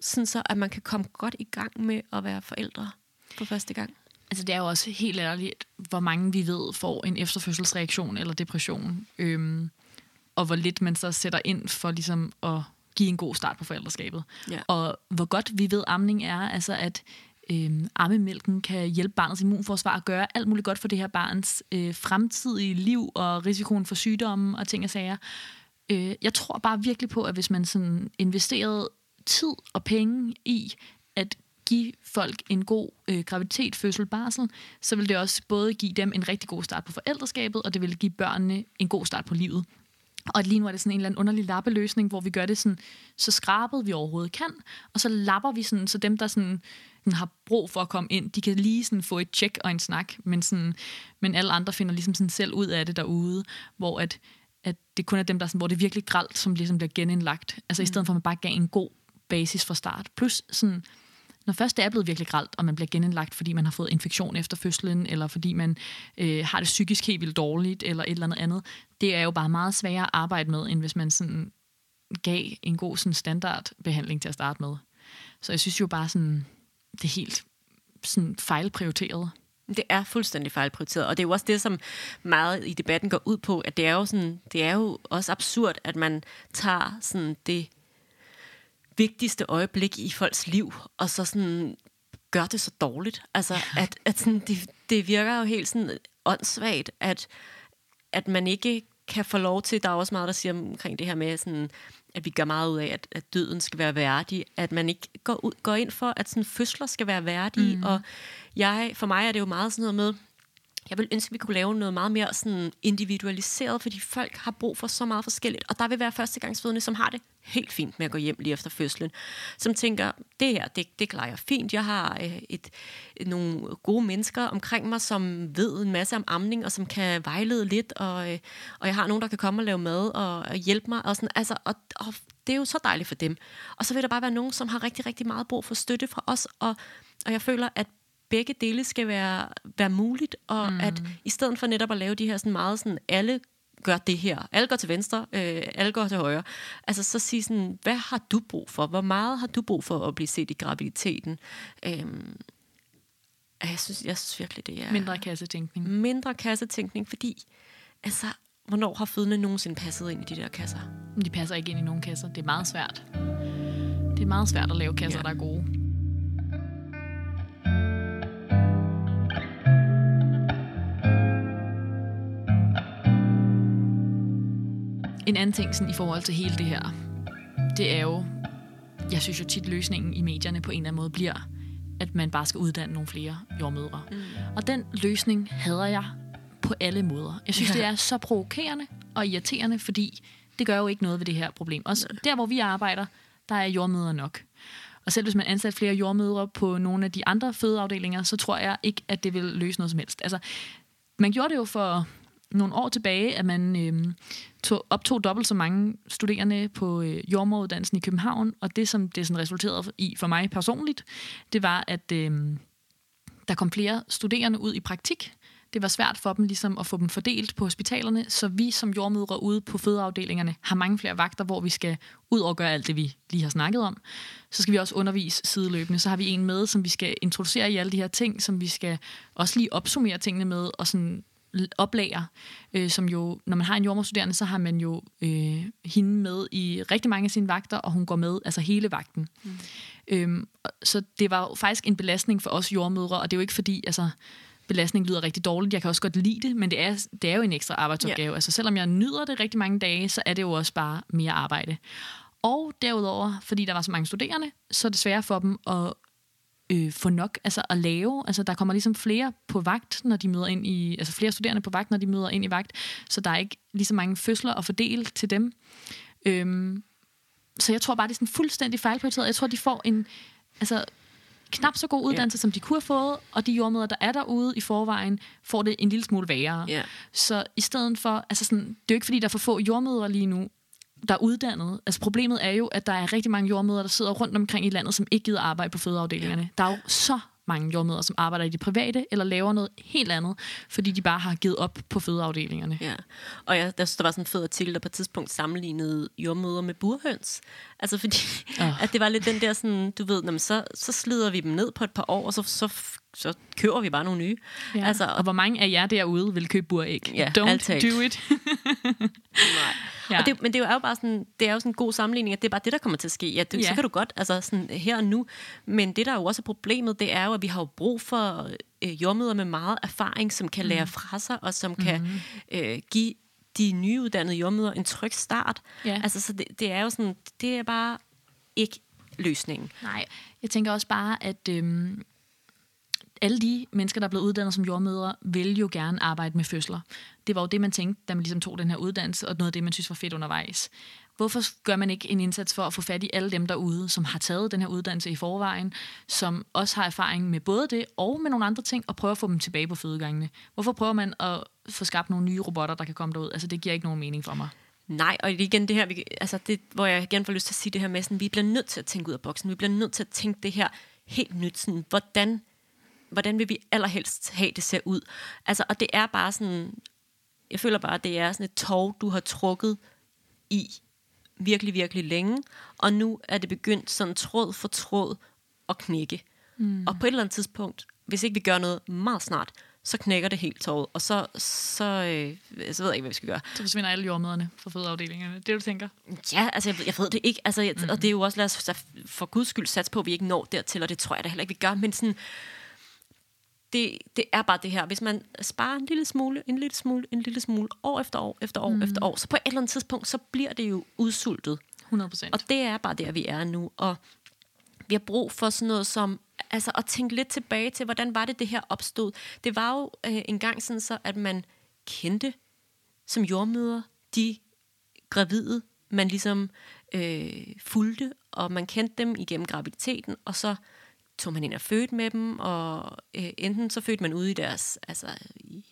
Sådan så, at man kan komme godt i gang med at være forældre for første gang. Altså det er jo også helt ærligt, hvor mange vi ved får en efterfødselsreaktion eller depression. Øhm, og hvor lidt man så sætter ind for ligesom at give en god start på forældreskabet. Ja. Og hvor godt vi ved, amning er, altså at øh, ammemælken kan hjælpe barnets immunforsvar at gøre alt muligt godt for det her barns øh, fremtidige liv og risikoen for sygdomme og ting og sager. Øh, jeg tror bare virkelig på, at hvis man sådan investerede tid og penge i at give folk en god øh, graviditet, fødsel, barsel, så vil det også både give dem en rigtig god start på forældreskabet, og det vil give børnene en god start på livet. Og lige nu er det sådan en eller anden underlig lappeløsning, hvor vi gør det sådan, så skrabet vi overhovedet kan, og så lapper vi sådan, så dem, der sådan, sådan har brug for at komme ind, de kan lige sådan få et tjek og en snak, men, sådan, men alle andre finder ligesom sådan selv ud af det derude, hvor at, at det kun er dem, der sådan, hvor det er virkelig gralt, som ligesom bliver genindlagt. Altså mm. i stedet for, at man bare gav en god basis fra start. Plus sådan, når først det er blevet virkelig gralt, og man bliver genindlagt, fordi man har fået infektion efter fødslen, eller fordi man øh, har det psykisk helt vildt dårligt, eller et eller andet andet, det er jo bare meget sværere at arbejde med, end hvis man sådan gav en god sådan standardbehandling til at starte med. Så jeg synes jo bare sådan, det er helt sådan fejlprioriteret. Det er fuldstændig fejlprioriteret, og det er jo også det, som meget i debatten går ud på, at det er jo, sådan, det er jo også absurd, at man tager sådan det vigtigste øjeblik i folks liv, og så sådan gør det så dårligt. Altså, ja. at, at sådan, det, det virker jo helt sådan åndssvagt, at, at man ikke kan få lov til, der er også meget, der siger omkring det her med, sådan, at vi gør meget ud af, at, at døden skal være værdig, at man ikke går, ud, går ind for, at sådan fødsler skal være værdige, mm. og jeg, for mig er det jo meget sådan noget med, jeg vil ønske, at vi kunne lave noget meget mere sådan individualiseret, fordi folk har brug for så meget forskelligt. Og der vil være førstegangsfødende, som har det helt fint med at gå hjem lige efter fødslen. Som tænker, det her, det, det klarer jeg fint. Jeg har øh, et, nogle gode mennesker omkring mig, som ved en masse om amning, og som kan vejlede lidt. Og, øh, og jeg har nogen, der kan komme og lave mad og, og hjælpe mig. Og, sådan, altså, og, og det er jo så dejligt for dem. Og så vil der bare være nogen, som har rigtig, rigtig meget brug for støtte fra os. Og, og jeg føler, at begge dele skal være, være muligt, og mm. at i stedet for netop at lave de her sådan meget sådan, alle gør det her. Alle går til venstre, øh, alle går til højre. Altså så sige sådan, hvad har du brug for? Hvor meget har du brug for at blive set i graviditeten? Øhm, jeg synes, jeg synes virkelig, det er... Mindre kassetænkning. Mindre kassetænkning, fordi altså, hvornår har fødende nogensinde passet ind i de der kasser? De passer ikke ind i nogen kasser. Det er meget svært. Det er meget svært at lave kasser, ja. der er gode. En anden ting sådan, i forhold til hele det her, det er jo, jeg synes jo tit løsningen i medierne på en eller anden måde bliver, at man bare skal uddanne nogle flere jordmødre. Mm. Og den løsning hader jeg på alle måder. Jeg synes, ja. det er så provokerende og irriterende, fordi det gør jo ikke noget ved det her problem. Også Nej. der, hvor vi arbejder, der er jordmødre nok. Og selv hvis man ansætter flere jordmødre på nogle af de andre fødeafdelinger, så tror jeg ikke, at det vil løse noget som helst. Altså, man gjorde det jo for nogle år tilbage, at man øh, tog, optog dobbelt så mange studerende på øh, jordmoruddannelsen i København, og det, som det sådan resulterede i for mig personligt, det var, at øh, der kom flere studerende ud i praktik. Det var svært for dem ligesom at få dem fordelt på hospitalerne, så vi som jordmødre ude på fødeafdelingerne har mange flere vagter, hvor vi skal ud og gøre alt det, vi lige har snakket om. Så skal vi også undervise sideløbende. Så har vi en med, som vi skal introducere i alle de her ting, som vi skal også lige opsummere tingene med, og sådan oplager, øh, som jo, når man har en jordmorstuderende, så har man jo øh, hende med i rigtig mange af sine vagter, og hun går med, altså hele vagten. Mm. Øhm, så det var jo faktisk en belastning for os jordmødre, og det er jo ikke fordi, altså, belastning lyder rigtig dårligt. Jeg kan også godt lide det, men det er, det er jo en ekstra arbejdsopgave. Yeah. Altså selvom jeg nyder det rigtig mange dage, så er det jo også bare mere arbejde. Og derudover, fordi der var så mange studerende, så er det svært for dem at øh, få nok altså at lave. Altså der kommer ligesom flere på vagt, når de møder ind i, altså flere studerende på vagt, når de møder ind i vagt, så der er ikke lige så mange fødsler at fordele til dem. Øhm, så jeg tror bare, det er sådan fuldstændig fejlprioriteret. Jeg tror, de får en altså, knap så god uddannelse, yeah. som de kunne have fået, og de jordmøder, der er derude i forvejen, får det en lille smule værre. Yeah. Så i stedet for, altså sådan, det er jo ikke fordi, der er for få jordmødre lige nu, der er uddannet. Altså problemet er jo, at der er rigtig mange jordmøder, der sidder rundt omkring i landet, som ikke gider arbejde på fødeafdelingerne. Ja. Der er jo så mange jordmøder, som arbejder i det private, eller laver noget helt andet, fordi de bare har givet op på fødeafdelingerne. Ja, og ja, der, der var sådan en fed artikel, der på et tidspunkt sammenlignede jordmøder med burhøns. Altså fordi, oh. at det var lidt den der sådan, du ved, jamen, så, så slider vi dem ned på et par år, og så, så, så køber vi bare nogle nye. Ja. Altså, og, og hvor mange af jer derude vil købe buræg? Ja, Don't altid. do it. Nej. Ja. Og det, men det er jo bare sådan, det er jo sådan en god sammenligning, at det er bare det, der kommer til at ske. Ja, det, ja. så kan du godt, altså sådan her og nu. Men det, der er jo også er problemet, det er jo, at vi har jo brug for øh, jordmøder med meget erfaring, som kan mm. lære fra sig, og som mm. kan øh, give de nyuddannede jordmøder en tryg start. Ja. Altså, så det, det er jo sådan, det er bare ikke løsningen. Nej, jeg tænker også bare, at øhm, alle de mennesker, der er blevet uddannet som jordmødre, vil jo gerne arbejde med fødsler. Det var jo det, man tænkte, da man ligesom tog den her uddannelse, og noget af det, man synes var fedt undervejs. Hvorfor gør man ikke en indsats for at få fat i alle dem derude, som har taget den her uddannelse i forvejen, som også har erfaring med både det og med nogle andre ting, og prøve at få dem tilbage på fødegangene? Hvorfor prøver man at få skabt nogle nye robotter, der kan komme derud? Altså, det giver ikke nogen mening for mig. Nej, og igen det her, vi, altså det, hvor jeg igen får lyst til at sige det her med, sådan, vi bliver nødt til at tænke ud af boksen. Vi bliver nødt til at tænke det her helt nyt. Sådan, hvordan hvordan vil vi allerhelst have, det ser ud? Altså, og det er bare sådan, jeg føler bare, at det er sådan et tog, du har trukket i virkelig, virkelig længe, og nu er det begyndt sådan tråd for tråd at knække. Mm. Og på et eller andet tidspunkt, hvis ikke vi gør noget meget snart, så knækker det helt tåret, og så, så, øh, så ved jeg ikke, hvad vi skal gøre. Så forsvinder alle jordmøderne fra fødeafdelingerne. Det du tænker? Ja, altså jeg, jeg ved det ikke. Altså, jeg, mm. Og det er jo også, lad os for guds skyld sats på, at vi ikke når dertil, og det tror jeg da heller ikke, vi gør. Men sådan, det, det er bare det her. Hvis man sparer en lille smule, en lille smule, en lille smule, år efter år, efter år, mm. efter år, så på et eller andet tidspunkt, så bliver det jo udsultet. 100%. Og det er bare der, vi er nu. Og vi har brug for sådan noget som, altså at tænke lidt tilbage til, hvordan var det, det her opstod. Det var jo øh, engang sådan så, at man kendte som jordmøder de gravide, man ligesom øh, fulgte, og man kendte dem igennem graviditeten, og så tog man ind og fødte med dem, og øh, enten så fødte man ude i deres altså, i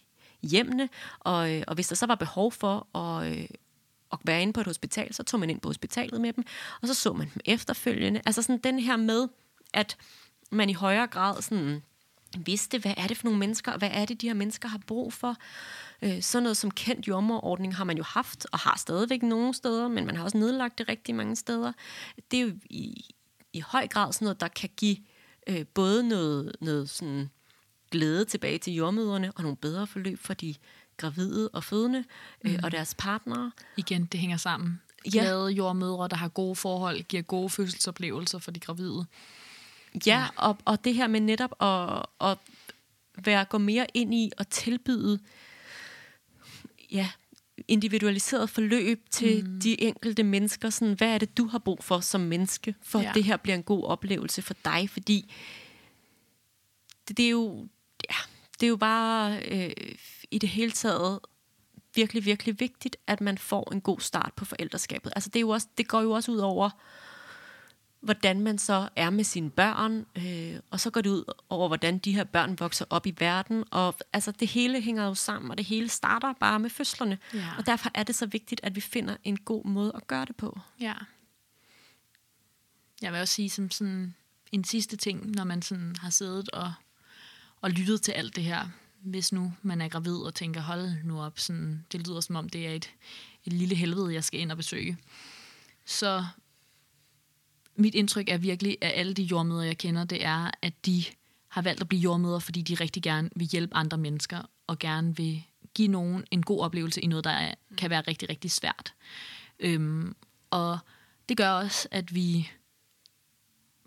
hjemmene, og, øh, og hvis der så var behov for at, øh, at være inde på et hospital, så tog man ind på hospitalet med dem, og så så man dem efterfølgende. Altså sådan den her med, at man i højere grad sådan vidste, hvad er det for nogle mennesker, og hvad er det, de her mennesker har brug for. Øh, sådan noget som kendt jordmorordning har man jo haft, og har stadigvæk nogle steder, men man har også nedlagt det rigtig mange steder. Det er jo i, i høj grad sådan noget, der kan give øh, både noget, noget sådan glæde tilbage til jordmøderne, og nogle bedre forløb for de gravide og fødende, øh, mm. og deres partnere. Igen, det hænger sammen. Glade ja. jordmødre, der har gode forhold, giver gode fødselsoplevelser for de gravide. Ja, og, og det her med netop at, at være, gå mere ind i og tilbyde ja, individualiseret forløb til mm. de enkelte mennesker. Sådan, hvad er det, du har brug for som menneske, for ja. at det her bliver en god oplevelse for dig? Fordi det, det er jo ja, det er jo bare øh, i det hele taget virkelig, virkelig vigtigt, at man får en god start på forældreskabet. Altså det, er jo også, det går jo også ud over hvordan man så er med sine børn, øh, og så går det ud over, hvordan de her børn vokser op i verden, og altså det hele hænger jo sammen, og det hele starter bare med fødslerne, ja. og derfor er det så vigtigt, at vi finder en god måde at gøre det på. Ja. Jeg vil også sige som sådan en sidste ting, når man sådan har siddet og, og lyttet til alt det her, hvis nu man er gravid og tænker, hold nu op, sådan, det lyder som om, det er et, et lille helvede, jeg skal ind og besøge. Så mit indtryk er virkelig, at alle de jordmøder, jeg kender, det er, at de har valgt at blive jordmøder, fordi de rigtig gerne vil hjælpe andre mennesker, og gerne vil give nogen en god oplevelse i noget, der er, kan være rigtig, rigtig svært. Øhm, og det gør også, at vi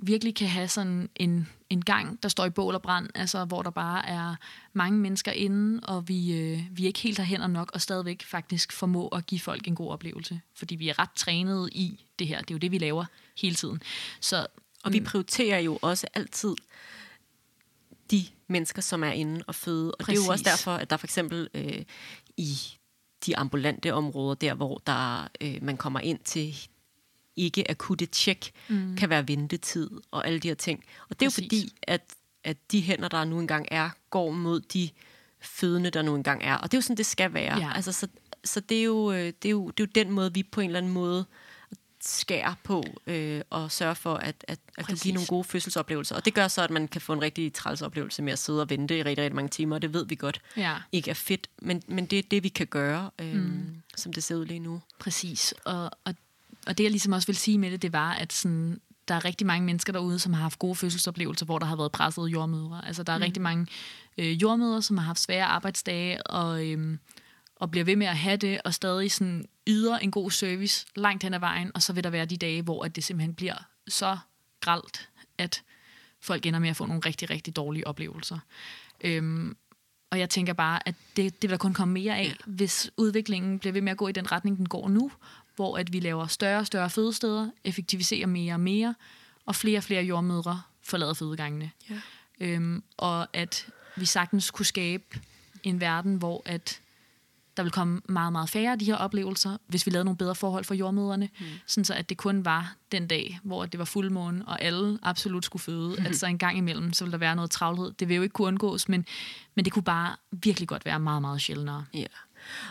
virkelig kan have sådan en, en gang, der står i bål og brand, altså hvor der bare er mange mennesker inde, og vi, øh, vi ikke helt har hænder nok, og stadigvæk faktisk formå at give folk en god oplevelse. Fordi vi er ret trænet i det her. Det er jo det, vi laver hele tiden. Så, og vi prioriterer jo også altid de mennesker, som er inde og føde. Og Præcis. det er jo også derfor, at der for eksempel øh, i de ambulante områder, der hvor der øh, man kommer ind til ikke akutte tjek, mm. kan være ventetid og alle de her ting. Og det er Præcis. jo fordi, at, at de hænder, der nu engang er, går mod de fødende, der nu engang er. Og det er jo sådan, det skal være. Ja. Altså, så, så det, er jo, øh, det, er jo, det er jo den måde, vi på en eller anden måde skær på øh, og sørge for, at, at, at du giver nogle gode fødselsoplevelser. Og det gør så, at man kan få en rigtig træls oplevelse med at sidde og vente i rigtig, rigtig mange timer, det ved vi godt ja. ikke er fedt. Men, men det er det, vi kan gøre, øh, mm. som det ser ud lige nu. Præcis. Og, og, og det, jeg ligesom også vil sige med det, det var, at sådan, der er rigtig mange mennesker derude, som har haft gode fødselsoplevelser, hvor der har været presset jordmødre. Altså, der er mm. rigtig mange øh, jordmødre, som har haft svære arbejdsdage, og... Øh, og bliver ved med at have det, og stadig sådan yder en god service langt hen ad vejen, og så vil der være de dage, hvor at det simpelthen bliver så gralt, at folk ender med at få nogle rigtig, rigtig dårlige oplevelser. Øhm, og jeg tænker bare, at det, det vil der kun komme mere af, ja. hvis udviklingen bliver ved med at gå i den retning, den går nu, hvor at vi laver større og større fødesteder, effektiviserer mere og mere, og flere og flere jordmødre forlader fødegangene. Ja. Øhm, og at vi sagtens kunne skabe en verden, hvor at der vil komme meget, meget færre af de her oplevelser, hvis vi lavede nogle bedre forhold for jordmøderne, mm. sådan så at det kun var den dag, hvor det var fuldmåne, og alle absolut skulle føde, mm. at så en gang imellem, så vil der være noget travlhed. Det vil jo ikke kunne undgås, men, men det kunne bare virkelig godt være meget, meget sjældnere. Ja.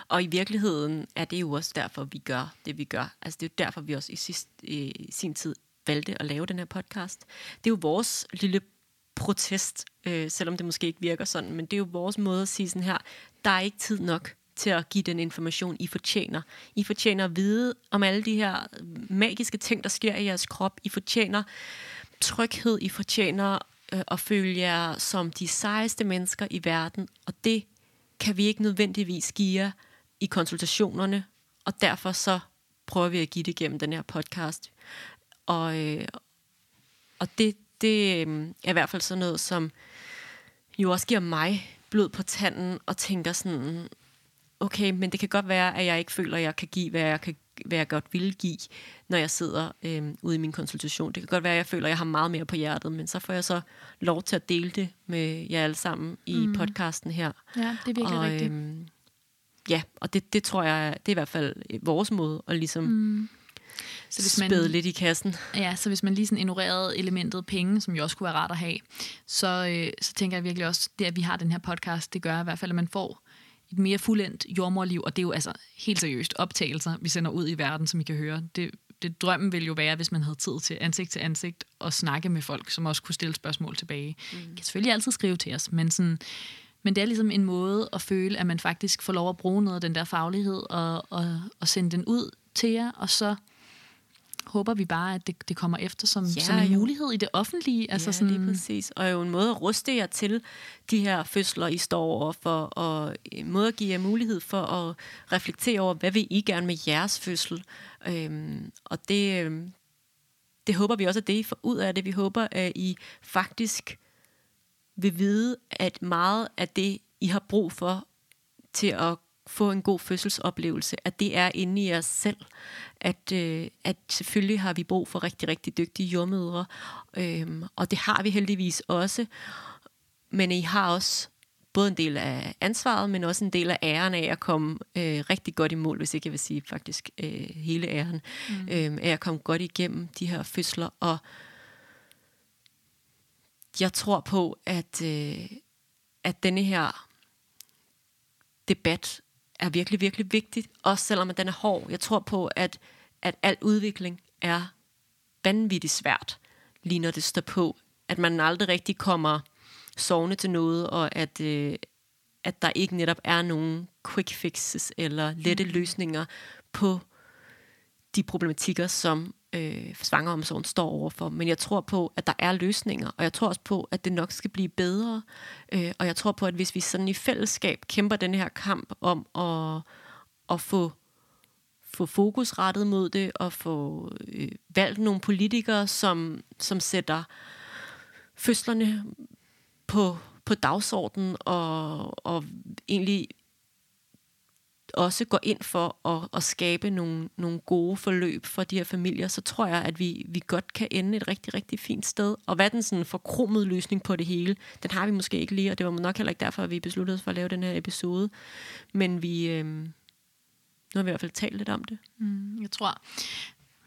Og i virkeligheden er det jo også derfor, vi gør det, vi gør. Altså det er jo derfor, vi også i, sidst, i sin tid valgte at lave den her podcast. Det er jo vores lille protest, øh, selvom det måske ikke virker sådan, men det er jo vores måde at sige sådan her, der er ikke tid nok til at give den information, I fortjener. I fortjener at vide om alle de her øh, magiske ting, der sker i jeres krop. I fortjener tryghed. I fortjener øh, at føle jer som de sejeste mennesker i verden. Og det kan vi ikke nødvendigvis give jer i konsultationerne. Og derfor så prøver vi at give det gennem den her podcast. Og, øh, og det, det øh, er i hvert fald sådan noget, som jo også giver mig blod på tanden og tænker sådan, okay, men det kan godt være, at jeg ikke føler, at jeg kan give, hvad jeg, kan, hvad jeg godt vil give, når jeg sidder øh, ude i min konsultation. Det kan godt være, at jeg føler, at jeg har meget mere på hjertet, men så får jeg så lov til at dele det med jer alle sammen i mm. podcasten her. Ja, det er virkelig og, rigtigt. Øh, ja, og det, det tror jeg, det er i hvert fald vores måde at ligesom... Mm. Så hvis man, spæde lidt i kassen. Ja, så hvis man lige sådan ignorerede elementet penge, som jo også kunne være rart at have, så, øh, så tænker jeg virkelig også, det at vi har den her podcast, det gør i hvert fald, at man får et mere fuldendt jordmorliv, og det er jo altså helt seriøst optagelser, vi sender ud i verden, som I kan høre. Det, det drømmen ville jo være, hvis man havde tid til ansigt til ansigt og snakke med folk, som også kunne stille spørgsmål tilbage. Mm. I kan selvfølgelig altid skrive til os, men, sådan, men det er ligesom en måde at føle, at man faktisk får lov at bruge noget af den der faglighed og, og, og sende den ud til jer, og så håber vi bare, at det, det kommer efter som, ja, som en jo. mulighed i det offentlige. Altså ja, sådan, lige præcis. Og jo en måde at ruste jer til de her fødsler, I står over for, og en måde at give jer mulighed for at reflektere over, hvad vil I gerne med jeres fødsel. Øhm, og det, øhm, det håber vi også, at det I får ud af det. Vi håber, at I faktisk vil vide, at meget af det, I har brug for til at få en god fødselsoplevelse, at det er inde i jer selv. At, øh, at selvfølgelig har vi brug for rigtig, rigtig dygtige jordmødre, øhm, og det har vi heldigvis også. Men I har også både en del af ansvaret, men også en del af æren af at komme øh, rigtig godt i mål, hvis ikke jeg vil sige faktisk øh, hele æren, mm. øh, af at komme godt igennem de her fødsler. Og jeg tror på, at, øh, at denne her debat er virkelig, virkelig vigtigt, også selvom den er hård. Jeg tror på, at, at al udvikling er vanvittigt svært, lige når det står på. At man aldrig rigtig kommer sovende til noget, og at, øh, at der ikke netop er nogen quick fixes eller lette mm. løsninger på de problematikker, som øh, svangeromsorgen står overfor. Men jeg tror på, at der er løsninger, og jeg tror også på, at det nok skal blive bedre. Øh, og jeg tror på, at hvis vi sådan i fællesskab kæmper den her kamp om at, at få få fokus rettet mod det, og få øh, valgt nogle politikere, som, som sætter fødslerne på, på dagsordenen, og, og egentlig også går ind for at, at skabe nogle, nogle gode forløb for de her familier, så tror jeg, at vi, vi godt kan ende et rigtig, rigtig fint sted. Og hvad den sådan forkromede løsning på det hele, den har vi måske ikke lige, og det var nok heller ikke derfor, at vi besluttede os for at lave den her episode. Men vi, øh, nu har vi i hvert fald talt lidt om det. Mm, jeg tror,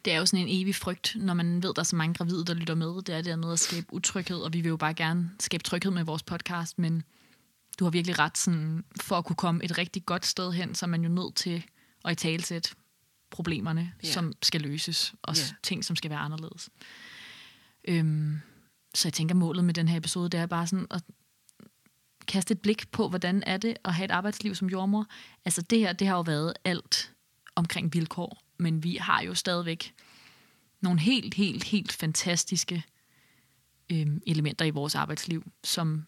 det er jo sådan en evig frygt, når man ved, at der er så mange gravide, der lytter med. Det er det med at skabe utryghed, og vi vil jo bare gerne skabe tryghed med vores podcast, men du har virkelig ret, sådan, for at kunne komme et rigtig godt sted hen, så er man jo nødt til at i talsætte problemerne, yeah. som skal løses, og yeah. ting, som skal være anderledes. Øhm, så jeg tænker, målet med den her episode, det er bare sådan at kaste et blik på, hvordan er det at have et arbejdsliv som jordmor. Altså det her, det har jo været alt omkring vilkår, men vi har jo stadigvæk nogle helt, helt, helt fantastiske øhm, elementer i vores arbejdsliv, som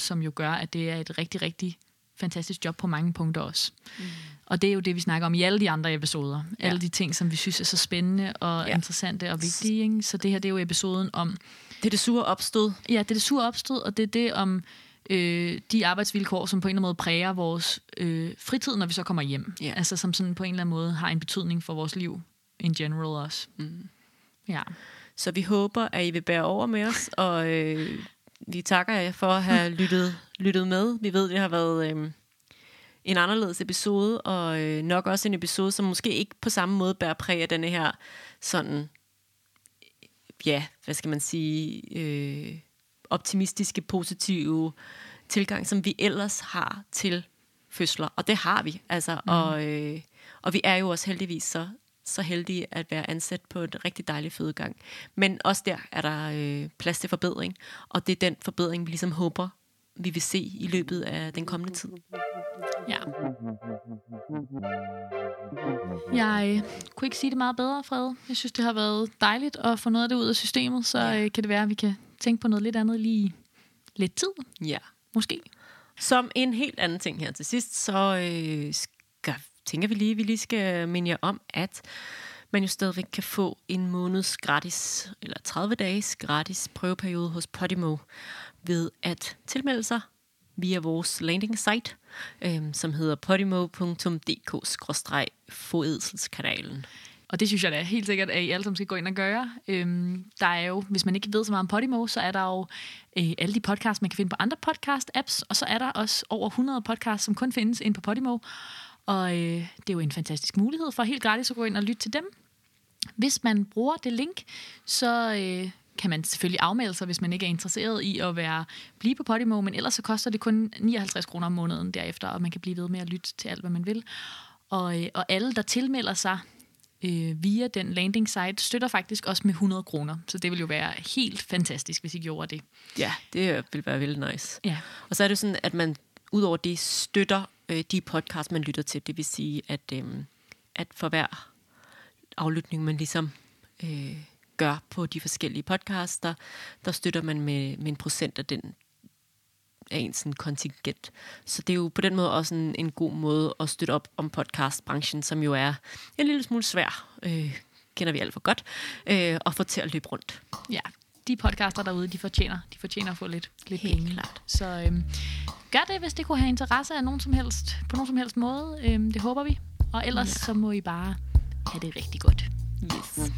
som jo gør, at det er et rigtig, rigtig fantastisk job på mange punkter også. Mm. Og det er jo det, vi snakker om i alle de andre episoder. Ja. Alle de ting, som vi synes er så spændende og ja. interessante og vigtige. Ikke? Så det her, det er jo episoden om... Det er det sure opstød. Ja, det er det sure opstød, og det er det om øh, de arbejdsvilkår, som på en eller anden måde præger vores øh, fritid, når vi så kommer hjem. Ja. Altså som sådan på en eller anden måde har en betydning for vores liv in general også. Mm. Ja. Så vi håber, at I vil bære over med os, og øh, vi takker jer for at have lyttet, lyttet med. Vi ved, det har været øh, en anderledes episode, og øh, nok også en episode, som måske ikke på samme måde bærer præg af denne her sådan, ja, hvad skal man sige, øh, optimistiske, positive tilgang, som vi ellers har til fødsler. Og det har vi, altså. Mm. Og, øh, og vi er jo også heldigvis så så heldige at være ansat på et rigtig dejligt fødegang. Men også der er der øh, plads til forbedring, og det er den forbedring, vi ligesom håber, vi vil se i løbet af den kommende tid. Ja. Jeg kunne ikke sige det meget bedre, Fred. Jeg synes, det har været dejligt at få noget af det ud af systemet, så ja. øh, kan det være, at vi kan tænke på noget lidt andet lige lidt tid. Ja. Måske. Som en helt anden ting her til sidst, så øh, tænker vi lige, at vi lige skal minde jer om, at man jo stadigvæk kan få en måneds gratis, eller 30 dages gratis prøveperiode hos Podimo ved at tilmelde sig via vores landing site, øhm, som hedder podimo.dk-foedelseskanalen. Og det synes jeg da helt sikkert, at I alle sammen skal gå ind og gøre. Øhm, der er jo, hvis man ikke ved så meget om Podimo, så er der jo øh, alle de podcasts, man kan finde på andre podcast-apps, og så er der også over 100 podcasts, som kun findes inde på Podimo. Og øh, det er jo en fantastisk mulighed for helt gratis at gå ind og lytte til dem. Hvis man bruger det link, så øh, kan man selvfølgelig afmelde sig, hvis man ikke er interesseret i at være blive på Podimo, men ellers så koster det kun 59 kroner om måneden derefter, og man kan blive ved med at lytte til alt, hvad man vil. Og, øh, og alle, der tilmelder sig øh, via den landing site, støtter faktisk også med 100 kroner. Så det vil jo være helt fantastisk, hvis I gjorde det. Ja, det vil være vildt nice. Ja. Og så er det sådan, at man udover det støtter øh, de podcast, man lytter til. Det vil sige, at, øh, at for hver aflytning, man ligesom øh, gør på de forskellige podcaster, der støtter man med, med en procent af den af ens sådan, kontingent. Så det er jo på den måde også en, en god måde at støtte op om podcastbranchen, som jo er en lille smule svær, øh, kender vi alt for godt, øh, at få til at løbe rundt. Ja, de podcaster derude, de fortjener, de fortjener at få lidt, lidt Helt penge. klart. Så øhm, gør det, hvis det kunne have interesse af nogen som helst, på nogen som helst måde. Øhm, det håber vi. Og ellers ja. så må I bare have det rigtig godt. Yes.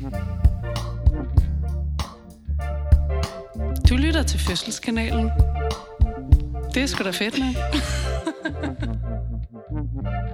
Du lytter til Fødselskanalen. Det er sgu da fedt, med.